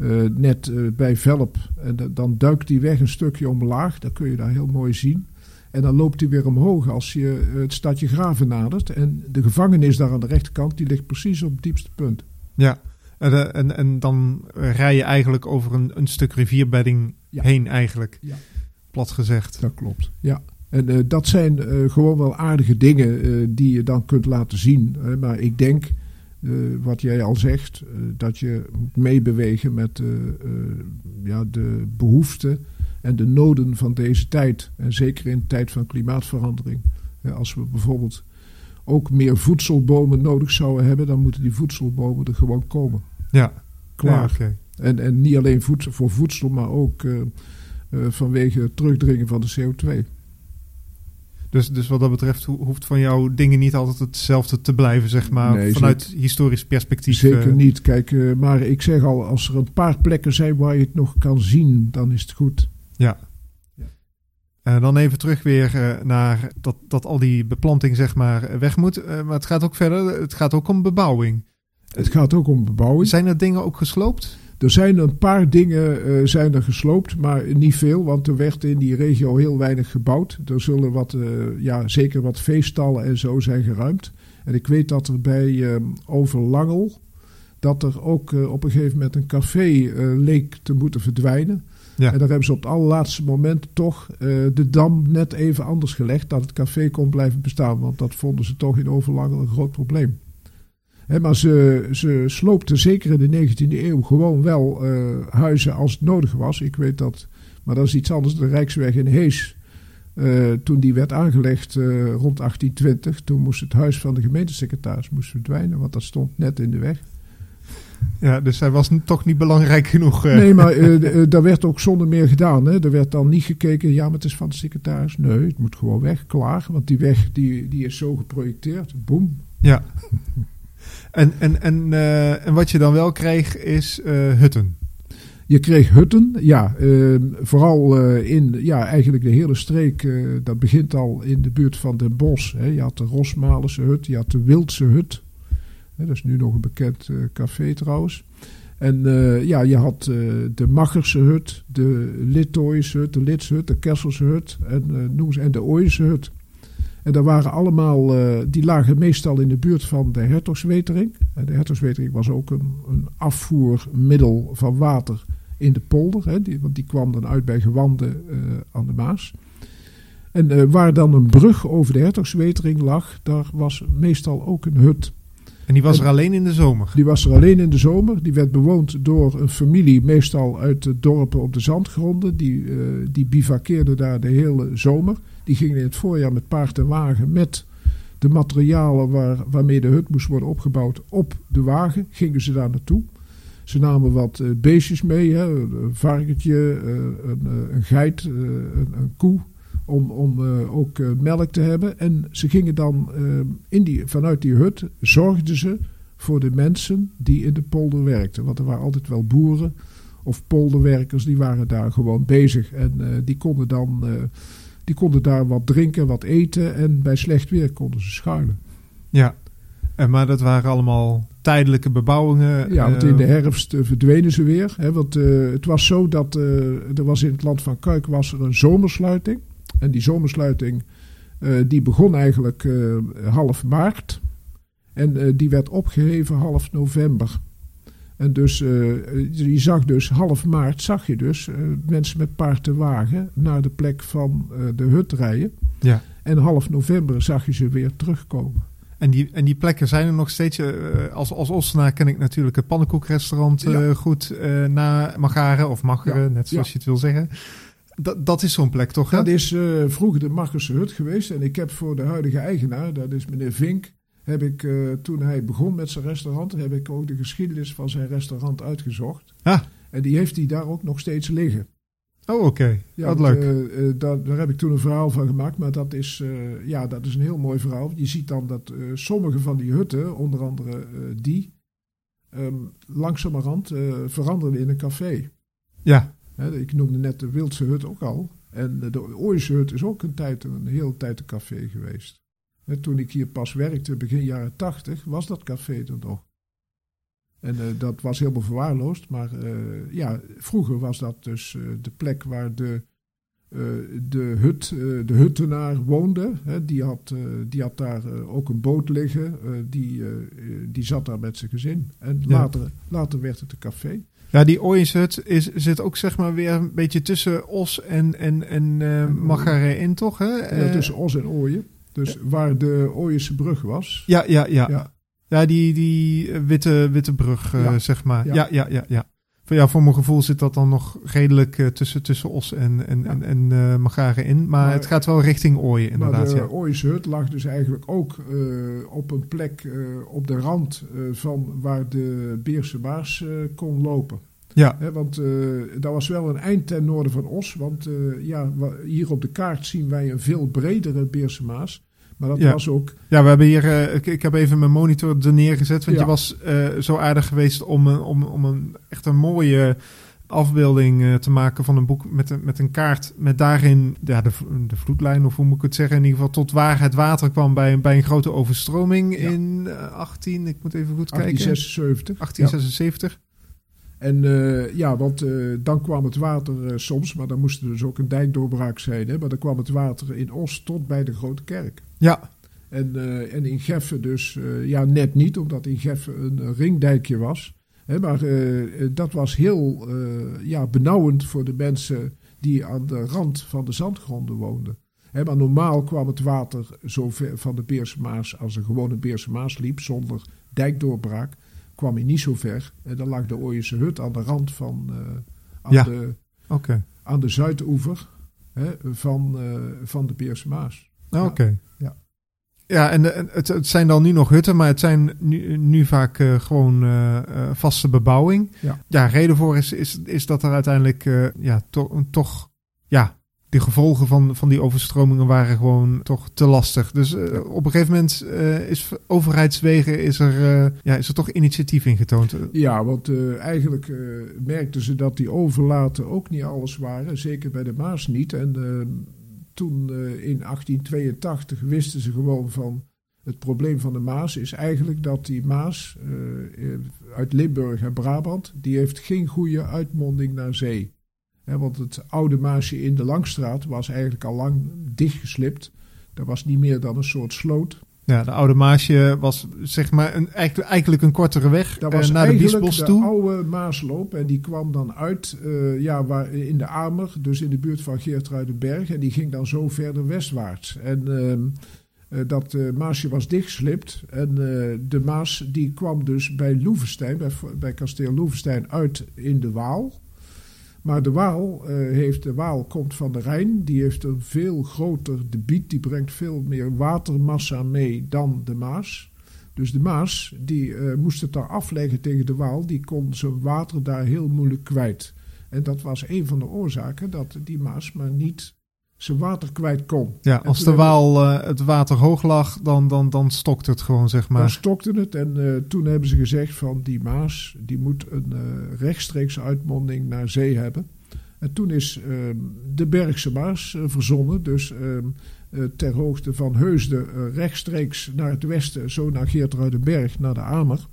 uh, net bij Velp. En dan duikt die weg een stukje omlaag, dat kun je daar heel mooi zien. En dan loopt hij weer omhoog als je het stadje Graven nadert. En de gevangenis daar aan de rechterkant, die ligt precies op het diepste punt. Ja, en, en, en dan rij je eigenlijk over een, een stuk rivierbedding heen eigenlijk. Ja. Plat gezegd. Dat klopt, ja. En uh, dat zijn uh, gewoon wel aardige dingen uh, die je dan kunt laten zien. maar ik denk, wat jij al zegt, dat je moet meebewegen met ja, de behoeften en de noden van deze tijd. En zeker in de tijd van klimaatverandering. als we bijvoorbeeld ook meer voedselbomen nodig zouden hebben, dan moeten die voedselbomen er gewoon komen. Ja, klaar. Ja, en, en niet alleen voedsel, voor voedsel, maar ook vanwege het terugdringen van de CO2. Dus, dus wat dat betreft hoeft van jou dingen niet altijd hetzelfde te blijven, zeg maar, nee, vanuit zeker, historisch perspectief. Zeker uh, niet. Kijk, maar ik zeg al, als er een paar plekken zijn waar je het nog kan zien, dan is het goed. Ja. Uh, dan even terug weer uh, naar dat, dat al die beplanting zeg maar weg moet. Maar het gaat ook verder, het gaat ook om bebouwing. Het gaat ook om bebouwing. Zijn er dingen ook gesloopt? Er zijn een paar dingen zijn er gesloopt, maar niet veel, want er werd in die regio heel weinig gebouwd. Er zullen wat, ja, zeker wat veestallen en zo zijn geruimd. En ik weet dat er bij Overlangel, dat er ook op een gegeven moment een café leek te moeten verdwijnen. Ja. En daar hebben ze op het allerlaatste moment toch de dam net even anders gelegd. Dat het café kon blijven bestaan. Want dat vonden ze toch in Overlang een groot probleem. He, maar ze, ze sloopten zeker in de 19e eeuw gewoon wel uh, huizen als het nodig was. Ik weet dat, maar dat is iets anders. De Rijksweg in Hees, uh, toen die werd aangelegd rond 1820, toen moest het huis van de gemeentesecretaris moest verdwijnen. Want dat stond net in de weg. Ja, dus hij was toch niet belangrijk genoeg. Nee, maar uh, daar werd ook zonder meer gedaan. Hè. Er werd dan niet gekeken, ja, maar het is van de secretaris. Nee, het moet gewoon weg, klaar. Want die weg die, die is zo geprojecteerd. Boom. Ja. en, en, en, uh, en wat je dan wel kreeg is hutten. Je kreeg hutten, ja. Ehm, vooral in ja, eigenlijk de hele streek. dat begint al in de buurt van Den Bosch. Hè. Je had de Rosmalense hut, je had de Wildse hut dat is nu nog een bekend café trouwens. En ja, je had de Macherse hut, de Litooise hut, de Litse hut, de Kesselse hut en, noem ze, en de Ooise hut. En daar waren allemaal, die lagen meestal in de buurt van de Hertogswetering. De Hertogswetering was ook een, een afvoermiddel van water in de polder. Hè, die, want die kwam dan uit bij Gewanden aan de Maas. En waar dan een brug over de Hertogswetering lag, daar was meestal ook een hut. En die was er alleen in de zomer? Die was er alleen in de zomer. Die werd bewoond door een familie, meestal uit de dorpen op de zandgronden. Die, uh, die bivakkeerde daar de hele zomer. Die gingen in het voorjaar met paard en wagen met de materialen waar, waarmee de hut moest worden opgebouwd op de wagen. Gingen ze daar naartoe. Ze namen wat uh, beestjes mee, hè, een varkentje, uh, een, een, geit, een, een koe om, om ook melk te hebben. En ze gingen dan in die, vanuit die hut, zorgden ze voor de mensen die in de polder werkten. Want er waren altijd wel boeren of polderwerkers, die waren daar gewoon bezig. En die konden dan die konden daar wat drinken, wat eten en bij slecht weer konden ze schuilen. Ja, en maar dat waren allemaal tijdelijke bebouwingen. Ja, want in de herfst verdwenen ze weer. Hè, want het was zo dat er was in het land van Kuik was er een zomersluiting. En die zomersluiting die begon eigenlijk half maart. En die werd opgeheven half november. En dus, je zag dus half maart, zag je dus mensen met paard te wagen naar de plek van de hut rijden. Ja. En half november zag je ze weer terugkomen. En die, en die plekken zijn er nog steeds. Uh, als, als Ossenaar ken ik natuurlijk het pannenkoekrestaurant uh, goed uh, na Magaren of Mageren, ja. net zoals je het wil zeggen. Dat, dat is zo'n plek toch? Hè? Dat is vroeger de Magerse Hut geweest. En ik heb voor de huidige eigenaar, dat is meneer Vink, heb ik toen hij begon met zijn restaurant, heb ik ook de geschiedenis van zijn restaurant uitgezocht. Ah. En die heeft hij daar ook nog steeds liggen. Oh, oké. Ja, Wat leuk. Uh, daar, daar, heb ik toen een verhaal van gemaakt. Maar dat is, ja, dat is een heel mooi verhaal. Je ziet dan dat sommige van die hutten, onder andere die, um, langzamerhand veranderden in een café. Ja. Ik noemde net de Wildse hut ook al. En de Ooijse hut is ook een, tijd, een hele tijd een café geweest. Toen ik hier pas werkte, begin jaren tachtig, was dat café er nog. En uh, dat was helemaal verwaarloosd. Maar uh, ja, vroeger was dat dus uh, de plek waar de, de, hut, de huttenaar woonde. Hè, die, had, die had daar ook een boot liggen. die, die zat daar met zijn gezin. En ja. later, later werd het een café. Ja, die Ooienshut is zit ook zeg maar weer een beetje tussen Os en, en, en Magare in, toch? Hè? Ja, tussen Os en Ooien. Dus waar de Ooiense brug was. Ja, ja, ja. ja. Ja, die, die witte, witte brug, uh, ja. zeg maar. Ja. ja, ja, ja, ja. Ja, voor mijn gevoel zit dat dan nog redelijk uh, tussen, tussen Os en, en, en, en uh, Magaren in. Maar, maar, het gaat wel richting Ooien, inderdaad. Maar de ja. Ooiense hut lag dus eigenlijk ook uh, op een plek op de rand van waar de Beerse Baars kon lopen. Ja. He, want dat was wel een eind ten noorden van Os. Want ja, hier op de kaart zien wij een veel bredere Beerse Maas. Maar dat ja. was ook. Ja, we hebben hier. Uh, ik, ik, heb even mijn monitor er neergezet. Want ja. je was uh, zo aardig geweest om, om, om een echt een mooie afbeelding uh, te maken van een boek met een, met een kaart. Met daarin ja, de, de vloedlijn, of hoe moet ik het zeggen? In ieder geval tot waar het water kwam bij, bij een grote overstroming ja. in 18. Ik moet even goed 1876. kijken. 1876. En uh, ja, want uh, dan kwam het water uh, soms, maar dan moest er dus ook een dijkdoorbraak zijn. Hè, maar dan kwam het water in Os tot bij de Grote Kerk. Ja. En, en in Geffen dus, ja, net niet, omdat in Geffen een ringdijkje was. Hè, maar dat was heel ja, benauwend voor de mensen die aan de rand van de zandgronden woonden. Hè, maar normaal kwam het water zo ver van de Beerse Maas als een gewone Beerse Maas liep, zonder dijkdoorbraak kwam hij niet zo ver. En dan lag de Ooyense hut aan de rand van, uh, aan, ja. de, okay. aan de zuidoever hè, van, uh, van de Beerse Maas. Oké. Okay. Ja. Ja, en, en het, het, zijn dan nu nog hutten, maar het zijn nu, nu vaak uh, gewoon vaste bebouwing. Ja. ja, reden voor is, is, is dat er uiteindelijk ja, to, toch ja, de gevolgen van, van die overstromingen waren gewoon toch te lastig. Dus uh, op een gegeven moment uh, is overheidswegen is er, uh, ja, is er toch initiatief in getoond. Ja, want eigenlijk merkten ze dat die overlaten ook niet alles waren. Zeker bij de Maas niet. En toen in 1882 wisten ze gewoon van... Het probleem van de Maas is eigenlijk dat die Maas uit Limburg en Brabant... die heeft geen goede uitmonding naar zee want het oude Maasje in de Langstraat was eigenlijk al lang dichtgeslipt. Dat was niet meer dan een soort sloot. Ja, de oude Maasje was zeg maar een, eigenlijk, eigenlijk een kortere weg dat was uh, naar de Biesbos de toe. oude Maasloop en die kwam dan uit uh, ja, waar, in de Amer, dus in de buurt van Geertruidenberg. En die ging dan zo verder westwaarts. En uh, dat Maasje was dichtgeslipt. En de Maas die kwam dus bij Loevestein, bij, bij kasteel Loevestein, uit in de Waal. Maar de Waal, uh, heeft, de Waal komt van de Rijn. Die heeft een veel groter debiet. Die brengt veel meer watermassa mee dan de Maas. Dus de Maas, die uh, moest het daar afleggen tegen de Waal. Die kon zijn water daar heel moeilijk kwijt. En dat was een van de oorzaken dat die Maas maar niet zijn water kwijt kon. Ja, als de Waal uh, het water hoog lag, dan, dan, dan stokte het gewoon, zeg maar. Dan stokte het en uh, toen hebben ze gezegd van die Maas, die moet een uh, rechtstreeks uitmonding naar zee hebben. En toen is ehm, de Bergse Maas verzonnen, dus ehm, ter hoogte van Heusden rechtstreeks naar het westen, zo naar Geertruidenberg, naar de Amer.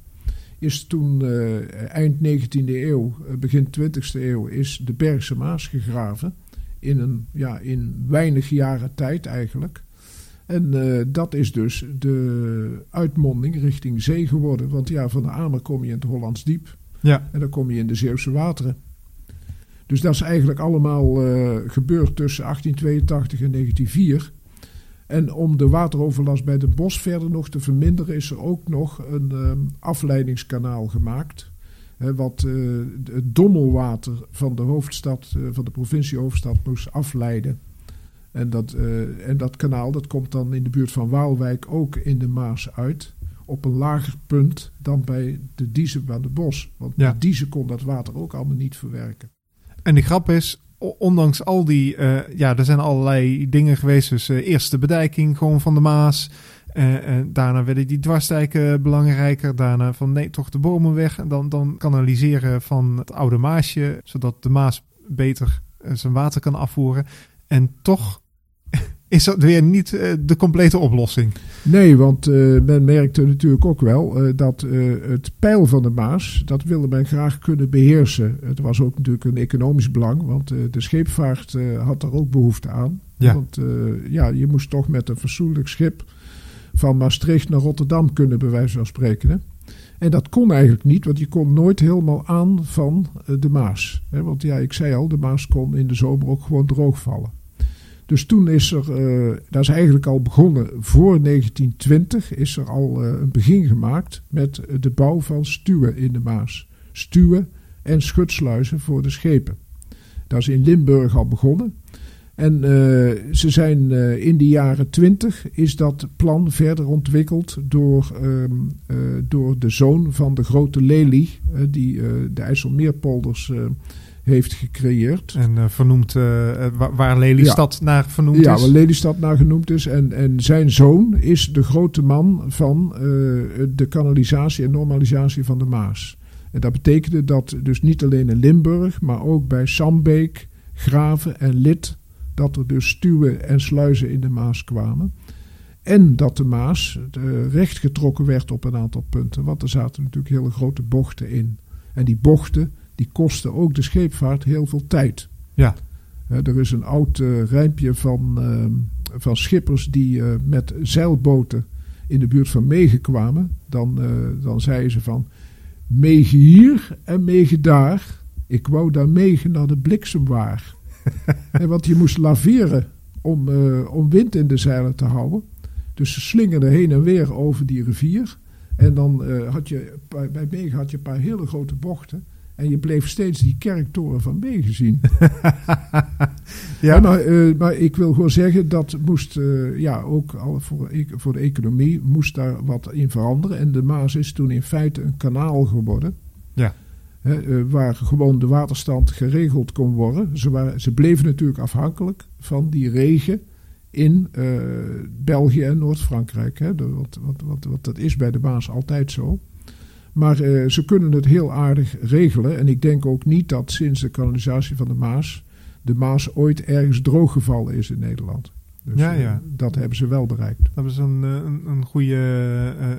Is toen eind 19e eeuw, begin 20e eeuw, is de Bergse Maas gegraven in, een, ja, in weinig jaren tijd eigenlijk. En uh, dat is dus de uitmonding richting zee geworden. Want ja, van de Amer kom je in het Hollands Diep. Ja. En dan kom je in de Zeeuwse wateren. Dus dat is eigenlijk allemaal uh, gebeurd tussen 1882 en 1904. En om de wateroverlast bij de bos verder nog te verminderen, is er ook nog een um, afleidingskanaal gemaakt. Wat uh, het dommelwater van de hoofdstad, uh, van de provincie hoofdstad, moest afleiden. En dat, uh, en dat kanaal dat komt dan in de buurt van Waalwijk ook in de Maas uit. Op een lager punt dan bij de Diezen aan de Bos. Want Ja. de Diezen kon dat water ook allemaal niet verwerken. En de grap is, ondanks al die, eh, ja, er zijn allerlei dingen geweest. Dus eh, eerst de bedijking gewoon van de Maas. Eh, en daarna werden die dwarsdijken belangrijker. Daarna van nee, toch de bomen weg. En dan, dan kanaliseren van het oude Maasje, zodat de Maas beter eh, zijn water kan afvoeren. En toch is dat weer niet eh, de complete oplossing. Nee, want eh, men merkte natuurlijk ook wel eh, dat het pijl van de Maas, dat wilde men graag kunnen beheersen. Het was ook natuurlijk een economisch belang, want de scheepvaart had er ook behoefte aan. Ja. Want ja, je moest toch met een fatsoenlijk schip van Maastricht naar Rotterdam kunnen, bij wijze van spreken. Hè? En dat kon eigenlijk niet, want je kon nooit helemaal aan van de Maas. Hè? Want ja, ik zei al, de Maas kon in de zomer ook gewoon droog vallen. Dus toen is er, eh, dat is eigenlijk al begonnen voor 1920, is er al eh, een begin gemaakt met de bouw van stuwen in de Maas. Stuwen en schutsluizen voor de schepen. Dat is in Limburg al begonnen. En eh, ze zijn in de jaren 20 is dat plan verder ontwikkeld door, ehm, eh, door de zoon van de grote Lely, die de IJsselmeerpolders heeft gecreëerd. En eh, vernoemd, eh, eh, wa- waar Lelystad naar vernoemd Ja, is. waar Lelystad naar genoemd is. En, en zijn zoon is de grote man van de kanalisatie en normalisatie van de Maas. En dat betekende dat dus niet alleen in Limburg, maar ook bij Sambeek, Graven en Lid, dat er dus stuwen en sluizen in de Maas kwamen. En dat de Maas eh, rechtgetrokken werd op een aantal punten, want er zaten natuurlijk hele grote bochten in. En die bochten, die kosten ook de scheepvaart heel veel tijd. Ja. Er is een oud eh, rijmpje van, eh, van schippers die eh, met zeilboten in de buurt van Megen kwamen. Dan, eh, dan zeiden ze van Megen hier en Megen daar. Ik wou daar Megen naar de bliksem waar. en want je moest laveren om, om wind in de zeilen te houden. Dus ze slingerden heen en weer over die rivier. En dan had je bij, bij Megen had je een paar hele grote bochten. En je bleef steeds die kerktoren van zien. Ja. Maar, eh, maar ik wil gewoon zeggen, dat moest eh, ja, ook al voor, e- voor de economie moest daar wat in veranderen. En de Maas is toen in feite een kanaal geworden. Ja. Hè, eh, waar gewoon de waterstand geregeld kon worden. Ze, waren, ze bleven natuurlijk afhankelijk van die regen in België en Noord-Frankrijk. hè. De- Want, want, want, want dat is bij de Maas altijd zo. Maar eh, ze kunnen het heel aardig regelen. En ik denk ook niet dat sinds de kanalisatie van de Maas de Maas ooit ergens drooggevallen is in Nederland. Dus Ja, eh, ja. dat hebben ze wel bereikt. Dat is een, eh, een, een goede eh, eh,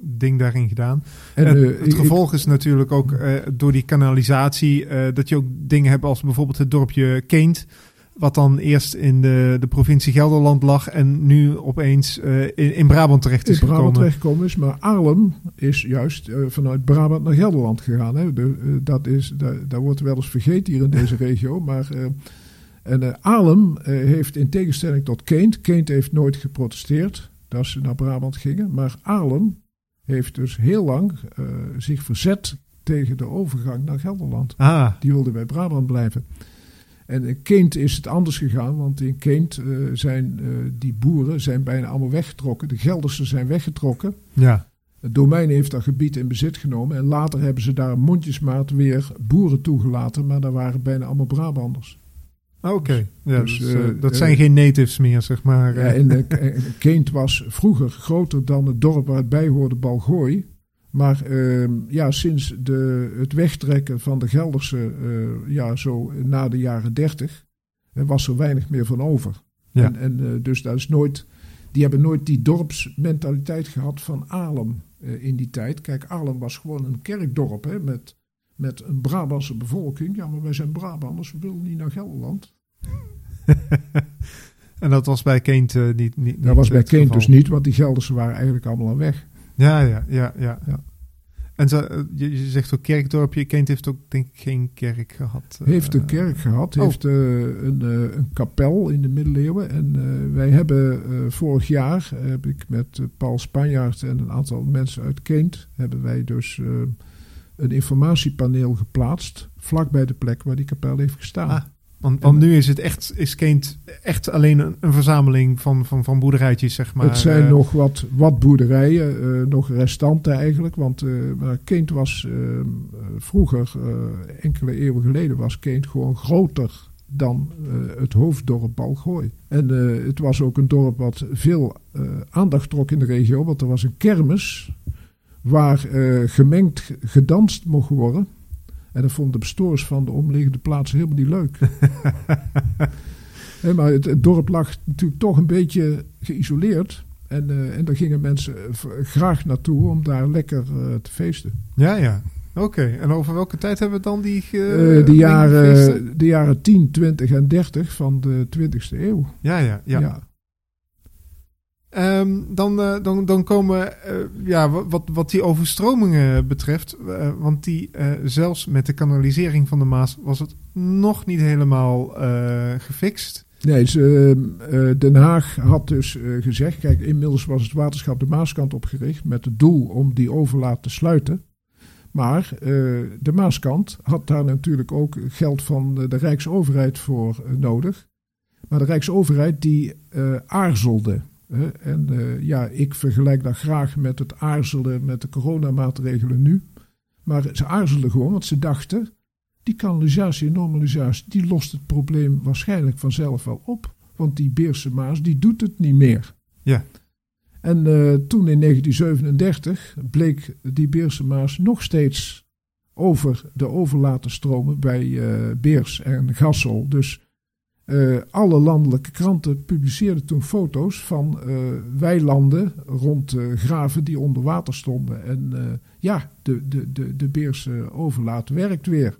ding daarin gedaan. En, En eh, het ik- gevolg is natuurlijk ook eh, door die kanalisatie eh, dat je ook dingen hebt als bijvoorbeeld het dorpje Keent. Wat dan eerst in de, de provincie Gelderland lag en nu opeens eh, in, in Brabant terecht is in Brabant gekomen. terechtgekomen is. Maar Arlen is juist eh, vanuit Brabant naar Gelderland gegaan. Hè. De, eh, dat, is, dat, dat wordt wel eens vergeten hier in deze regio. Maar en, Arlen heeft in tegenstelling tot Keent... Keent heeft nooit geprotesteerd dat ze naar Brabant gingen. Maar Arlen heeft dus heel lang zich verzet tegen de overgang naar Gelderland. Ah, Die wilde bij Brabant blijven. En in Keent is het anders gegaan, want in Keent eh, zijn eh, die boeren zijn bijna allemaal weggetrokken. De Geldersen zijn weggetrokken. ja. Het domein heeft dat gebied in bezit genomen. En later hebben ze daar mondjesmaat weer boeren toegelaten. Maar daar waren bijna allemaal Brabanders. Oké. Ja, dus, dus, eh, dat zijn geen natives meer, zeg maar. Ja, en Keent was vroeger groter dan het dorp waar het bij hoorde, Balgooi. Maar eh, ja, sinds de, het wegtrekken van de Gelderse, eh, ja, zo na de jaren dertig, was er weinig meer van over. Ja. En, en eh, dus dat is nooit, die hebben nooit die dorpsmentaliteit gehad van Alem eh, in die tijd. Kijk, Alem was gewoon een kerkdorp hè, met, met een Brabantse bevolking. Ja, maar wij zijn Brabanders, we willen niet naar Gelderland. En dat was bij Keent uh, niet, niet. Dat was bij Keent dus niet, want die Geldersen waren eigenlijk allemaal al weg. Ja, ja, ja, ja. ja. En zo, eh, je, je, zegt ook kerkdorpje. Keent heeft ook denk ik geen kerk gehad. Heeft een kerk gehad. Oh. Heeft een, een, kapel in de middeleeuwen. En wij hebben vorig jaar, heb ik met Paul Spanjaard en een aantal mensen uit Keent, hebben wij dus een informatiepaneel geplaatst. Vlak bij de plek waar die kapel heeft gestaan. Ah. Want, want nu is het echt, is Keent echt alleen een, een, verzameling van, van, van boerderijtjes, zeg maar. Het zijn uh, nog wat, wat boerderijen, uh, nog restanten eigenlijk. Want uh, Keent was vroeger, enkele eeuwen geleden, was Keent gewoon groter dan het hoofddorp Balgooi. En het was ook een dorp wat veel aandacht trok in de regio, want er was een kermis waar gemengd gedanst mocht worden. En dat vonden de bestoors van de omliggende plaatsen helemaal niet leuk. maar het, dorp lag natuurlijk toch een beetje geïsoleerd. En, uh, en daar gingen mensen graag naartoe om daar lekker uh, te feesten. Ja, ja. Oké, en over welke tijd hebben we dan die... Uh, de, jaren, de jaren 10, 20 en 30 van de 20e eeuw. Ja, ja, ja. ja. Um, dan, uh, dan, dan komen, uh, ja, wat, wat die overstromingen betreft, uh, want die zelfs met de kanalisering van de Maas was het nog niet helemaal gefixt. Nee, ze, Den Haag had dus gezegd, kijk, inmiddels was het waterschap de Maaskant opgericht met het doel om die overlaat te sluiten. Maar de Maaskant had daar natuurlijk ook geld van de Rijksoverheid voor nodig. Maar de Rijksoverheid die aarzelde. En uh, ja, ik vergelijk dat graag met het aarzelen met de coronamaatregelen nu. Maar ze aarzelden gewoon, want ze dachten, die kanalisatie en normalisatie, die lost het probleem waarschijnlijk vanzelf wel op. Want die Beerse Maas, die doet het niet meer. Ja. En uh, toen in 1937 bleek die Beerse Maas nog steeds over de overlaten stromen bij uh, Beers en Gassel. Dus uh, alle landelijke kranten publiceerden toen foto's van uh, weilanden rond uh, graven die onder water stonden. En ja, de, de, de, de Beerse overlaat werkt weer.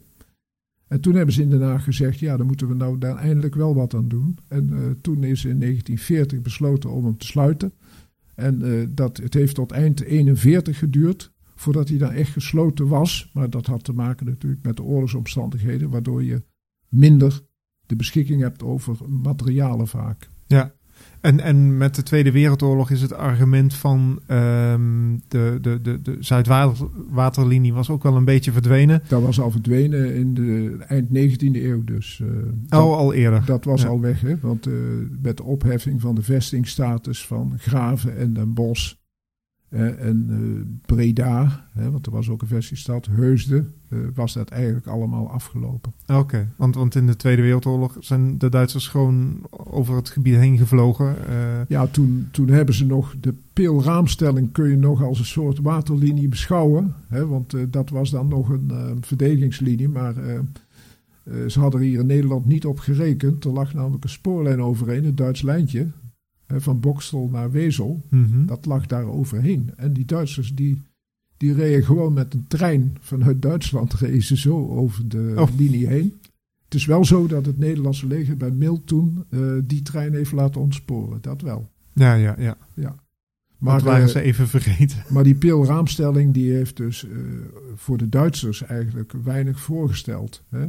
En toen hebben ze in Den Haag gezegd, ja, dan moeten we nou daar eindelijk wel wat aan doen. En toen is in 1940 besloten om hem te sluiten. En dat, het heeft tot eind 41 geduurd voordat hij dan echt gesloten was. Maar dat had te maken natuurlijk met de oorlogsomstandigheden, waardoor je minder de beschikking hebt over materialen vaak. Ja, en, en met de Tweede Wereldoorlog is het argument van um, de, de, de, de Zuidwaterlinie was ook wel een beetje verdwenen. Dat was al verdwenen in de eind 19e eeuw dus. Uh, oh, al eerder. Dat was al weg, hè? want uh, met de opheffing van de vestingstatus van Graven en Den Bosch en uh, Breda, hè, want er was ook een versiestad, Heusden, uh, was dat eigenlijk allemaal afgelopen. Oké, want, want in de Tweede Wereldoorlog zijn de Duitsers gewoon over het gebied heen gevlogen. Uh... Ja, toen, toen hebben ze nog de peelraamstelling kun je nog als een soort waterlinie beschouwen. Hè, want dat was dan nog een verdedigingslinie, maar ze hadden hier in Nederland niet op gerekend. Er lag namelijk een spoorlijn overheen, een Duits lijntje van Bokstel naar Wezel, mhm. dat lag daar overheen. En die Duitsers die, die reden gewoon met een trein vanuit Duitsland reden ze zo over de oh. linie heen. Het is wel zo dat het Nederlandse leger bij Mil toen uh, die trein heeft laten ontsporen. Dat wel. Ja, ja, ja. ja. Maar dat waren uh, ze even vergeten. Maar die pilraamstelling die heeft dus uh, voor de Duitsers eigenlijk weinig voorgesteld. Hè?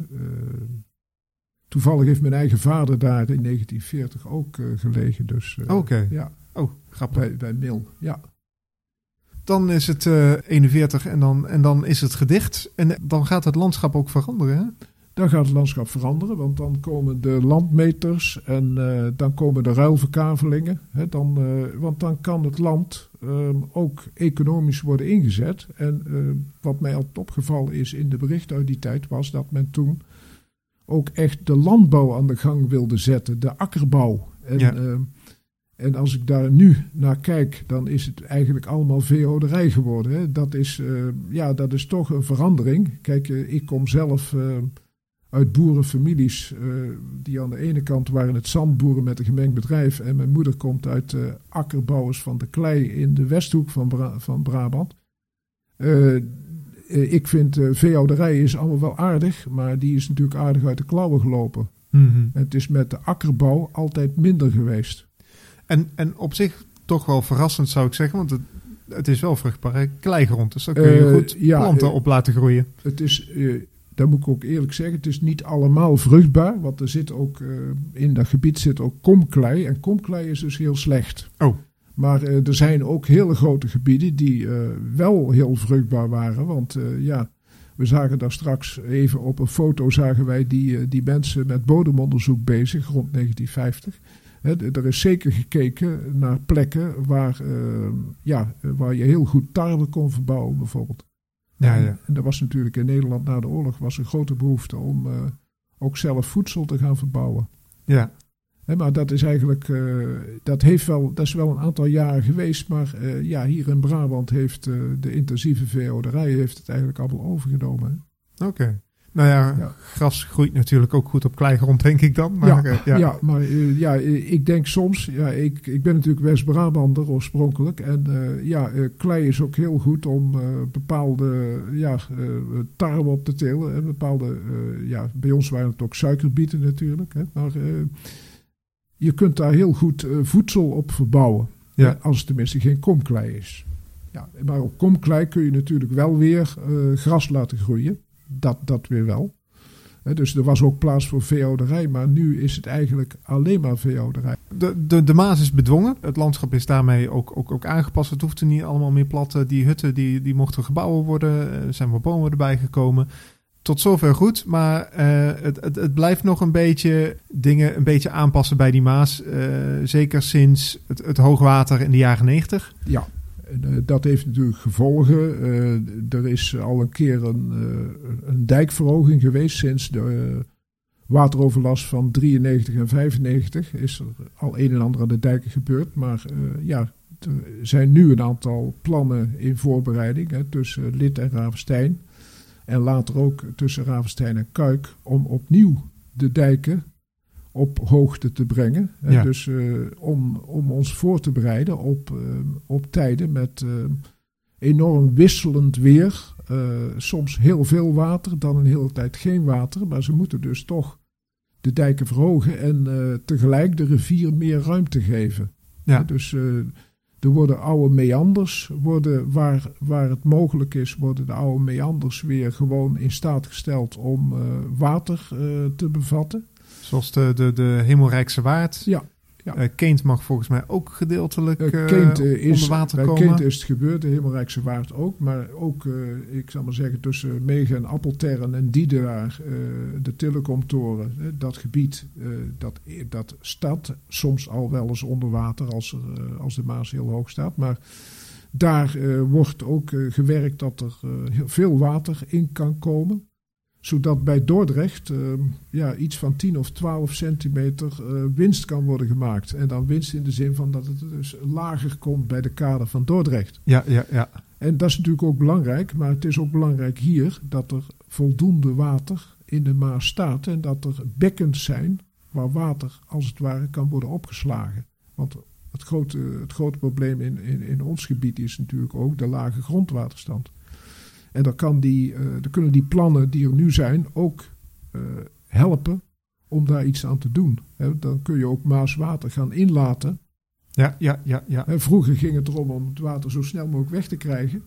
Toevallig heeft mijn eigen vader daar in 1940 ook uh, gelegen. Dus, uh, Oké. Okay. Ja. Oh, grappig. Bij, bij Mil, ja. Dan is het uh, eh, 41 en dan, en dan is het gedicht. En dan gaat het landschap ook veranderen, hè? Dan gaat het landschap veranderen, want dan komen de landmeters en uh, dan komen de ruilverkavelingen. Hè, dan, uh, want dan kan het land uh, ook economisch worden ingezet. En wat mij altijd opgevallen is in de berichten uit die tijd was dat men toen ook echt de landbouw aan de gang wilde zetten, de akkerbouw. En, uh, en als ik daar nu naar kijk, dan is het eigenlijk allemaal veehouderij geworden. Hè. Dat, is, uh, ja, dat is toch een verandering. Kijk, uh, ik kom zelf uit boerenfamilies die aan de ene kant waren het zandboeren met een gemengd bedrijf. En mijn moeder komt uit akkerbouwers van de klei in de Westhoek van, Bra van Brabant. Uh, ik vind uh, veehouderij is allemaal wel aardig, maar die is natuurlijk aardig uit de klauwen gelopen. Mhm. Het is met de akkerbouw altijd minder geweest. En, en op zich toch wel verrassend zou ik zeggen, want het, het is wel vruchtbare kleigrond. Dus daar kun je Eh, goed ja, planten eh, op laten groeien. Het is, eh, dat moet ik ook eerlijk zeggen, het is niet allemaal vruchtbaar. Want er zit ook, eh, in dat gebied zit ook komklei. En komklei is dus heel slecht. Oh. Maar eh, er zijn ook hele grote gebieden die eh, wel heel vruchtbaar waren. Want eh, ja, we zagen daar straks even op een foto zagen wij die, die mensen met bodemonderzoek bezig rond 1950. Hè, d- er is zeker gekeken naar plekken waar, ja, waar je heel goed tarwe kon verbouwen bijvoorbeeld. Ja, En- ja. En er was natuurlijk in Nederland na de oorlog was een grote behoefte om ook zelf voedsel te gaan verbouwen. ja. Maar dat is eigenlijk, eh, dat, heeft wel, dat is wel een aantal jaren geweest. Maar eh, ja, hier in Brabant heeft eh, de intensieve veehouderij heeft het eigenlijk allemaal overgenomen. Oké. Nou ja, Ja. gras groeit natuurlijk ook goed op kleigrond, denk ik dan. Maar, ja, ja. ja. maar ja, ik denk soms, ja, ik, ik ben natuurlijk West-Brabander oorspronkelijk. En ja, klei is ook heel goed om bepaalde ja, tarwe op te telen. En bepaalde, ja, bij ons waren het ook suikerbieten natuurlijk. Hè, maar je kunt daar heel goed eh, voedsel op verbouwen. Ja. Eh, als het tenminste geen komklei is. Ja, maar op komklei kun je natuurlijk wel weer eh, gras laten groeien. Dat, dat weer wel. Dus er was ook plaats voor veehouderij, maar nu is het eigenlijk alleen maar veehouderij. De, de, de Maas is bedwongen. Het landschap is daarmee ook, ook, ook aangepast. Het hoeft er niet allemaal meer plat. Eh, Die hutten die, die mochten gebouwen worden. Er zijn wat bomen erbij gekomen. Tot zover goed. Maar eh, het, het, het blijft nog een beetje dingen een beetje aanpassen bij die Maas. Eh, zeker sinds het, het hoogwater in de jaren 90. Ja, eh, dat heeft natuurlijk gevolgen. Er is al een keer een, een dijkverhoging geweest sinds de wateroverlast van 93 en 95. Is er al een en ander aan de dijken gebeurd. Maar ja, er zijn nu een aantal plannen in voorbereiding hè, tussen Lid en Ravenstein. En later ook tussen Ravenstein en Kuik om opnieuw de dijken op hoogte te brengen. Ja. Dus eh, om, om ons voor te bereiden op, eh, op tijden met eh, enorm wisselend weer. Soms heel veel water, dan een hele tijd geen water. Maar ze moeten dus toch de dijken verhogen en tegelijk de rivier meer ruimte geven. Ja. Dus er worden oude meanders, worden, waar, waar het mogelijk is, worden de oude meanders weer gewoon in staat gesteld om eh, water eh, te bevatten. Zoals de, de, de Hemelrijkse Waard. Ja, ja. Eh, Keent mag volgens mij ook gedeeltelijk Keent, eh, is, onder water bij komen. Keent is het gebeurd, de Hemelrijkse Waard ook. Maar ook, ik zal maar zeggen, tussen Megen en Appeltern en Diedenaar, de Telecomtoren, dat gebied, dat, dat staat soms al wel eens onder water als, er, als de Maas heel hoog staat. Maar daar wordt ook gewerkt dat er heel veel water in kan komen zodat bij Dordrecht eh, ja, iets van 10 of 12 centimeter eh, winst kan worden gemaakt. En dan winst in de zin van dat het dus lager komt bij de kade van Dordrecht. Ja, ja, ja. En dat is natuurlijk ook belangrijk, maar het is ook belangrijk hier dat er voldoende water in de Maas staat en dat er bekkens zijn waar water als het ware kan worden opgeslagen. Want het grote, het grote probleem in, in, in ons gebied is natuurlijk ook de lage grondwaterstand. En dan, kan die, eh, dan kunnen die plannen die er nu zijn ook eh, helpen om daar iets aan te doen. Dan kun je ook Maaswater gaan inlaten. Ja, ja, ja, ja. Vroeger ging het erom om het water zo snel mogelijk weg te krijgen.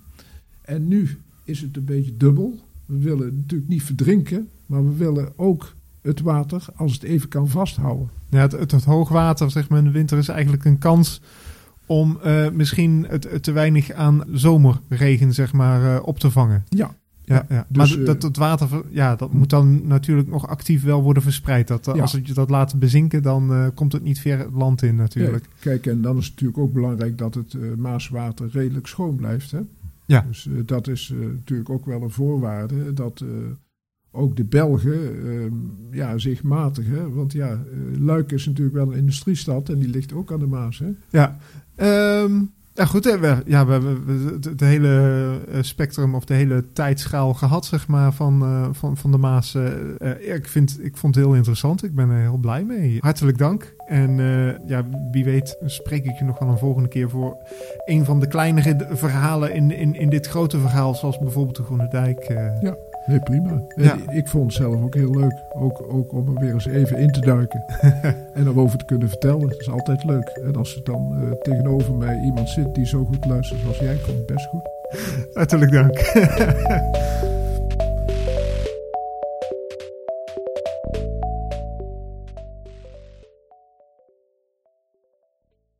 En nu is het een beetje dubbel. We willen natuurlijk niet verdrinken, maar we willen ook het water als het even kan vasthouden. Ja, het, het, het hoogwater zeg maar, in de winter is eigenlijk een kans om eh, misschien het, het te weinig aan zomerregen zeg maar, eh, op te vangen. Ja, Ja, ja. dus, maar eh, dat, dat water ver- ja, dat moet dan natuurlijk nog actief wel worden verspreid. Dat, eh, Ja. Als je dat laat bezinken, dan eh, komt het niet ver het land in natuurlijk. Ja, kijk, en dan is het natuurlijk ook belangrijk dat het eh, Maaswater redelijk schoon blijft. Hè? Ja. Dus eh, dat is eh, natuurlijk ook wel een voorwaarde dat eh, ook de Belgen eh, ja, zich matigen. Want ja, eh, Luik is natuurlijk wel een industriestad en die ligt ook aan de Maas. Hè? Ja, Ehm, ja goed. hè, We, ja, we hebben het, hele eh, spectrum of de hele tijdschaal gehad zeg maar, van, eh, van, van de Maas. ik, vind, ik vond het heel interessant. Ik ben er heel blij mee. Hartelijk dank. En ja, wie weet spreek ik je nog wel een volgende keer voor een van de kleinere verhalen in, in, in dit grote verhaal. Zoals bijvoorbeeld de Groene Dijk. Ja. Nee, prima. Ja. Ik vond het zelf ook heel leuk. Ook, ook om er weer eens even in te duiken. en erover te kunnen vertellen. Dat is altijd leuk. En als er dan eh, tegenover mij iemand zit die zo goed luistert zoals jij, komt het best goed. Hartelijk dank.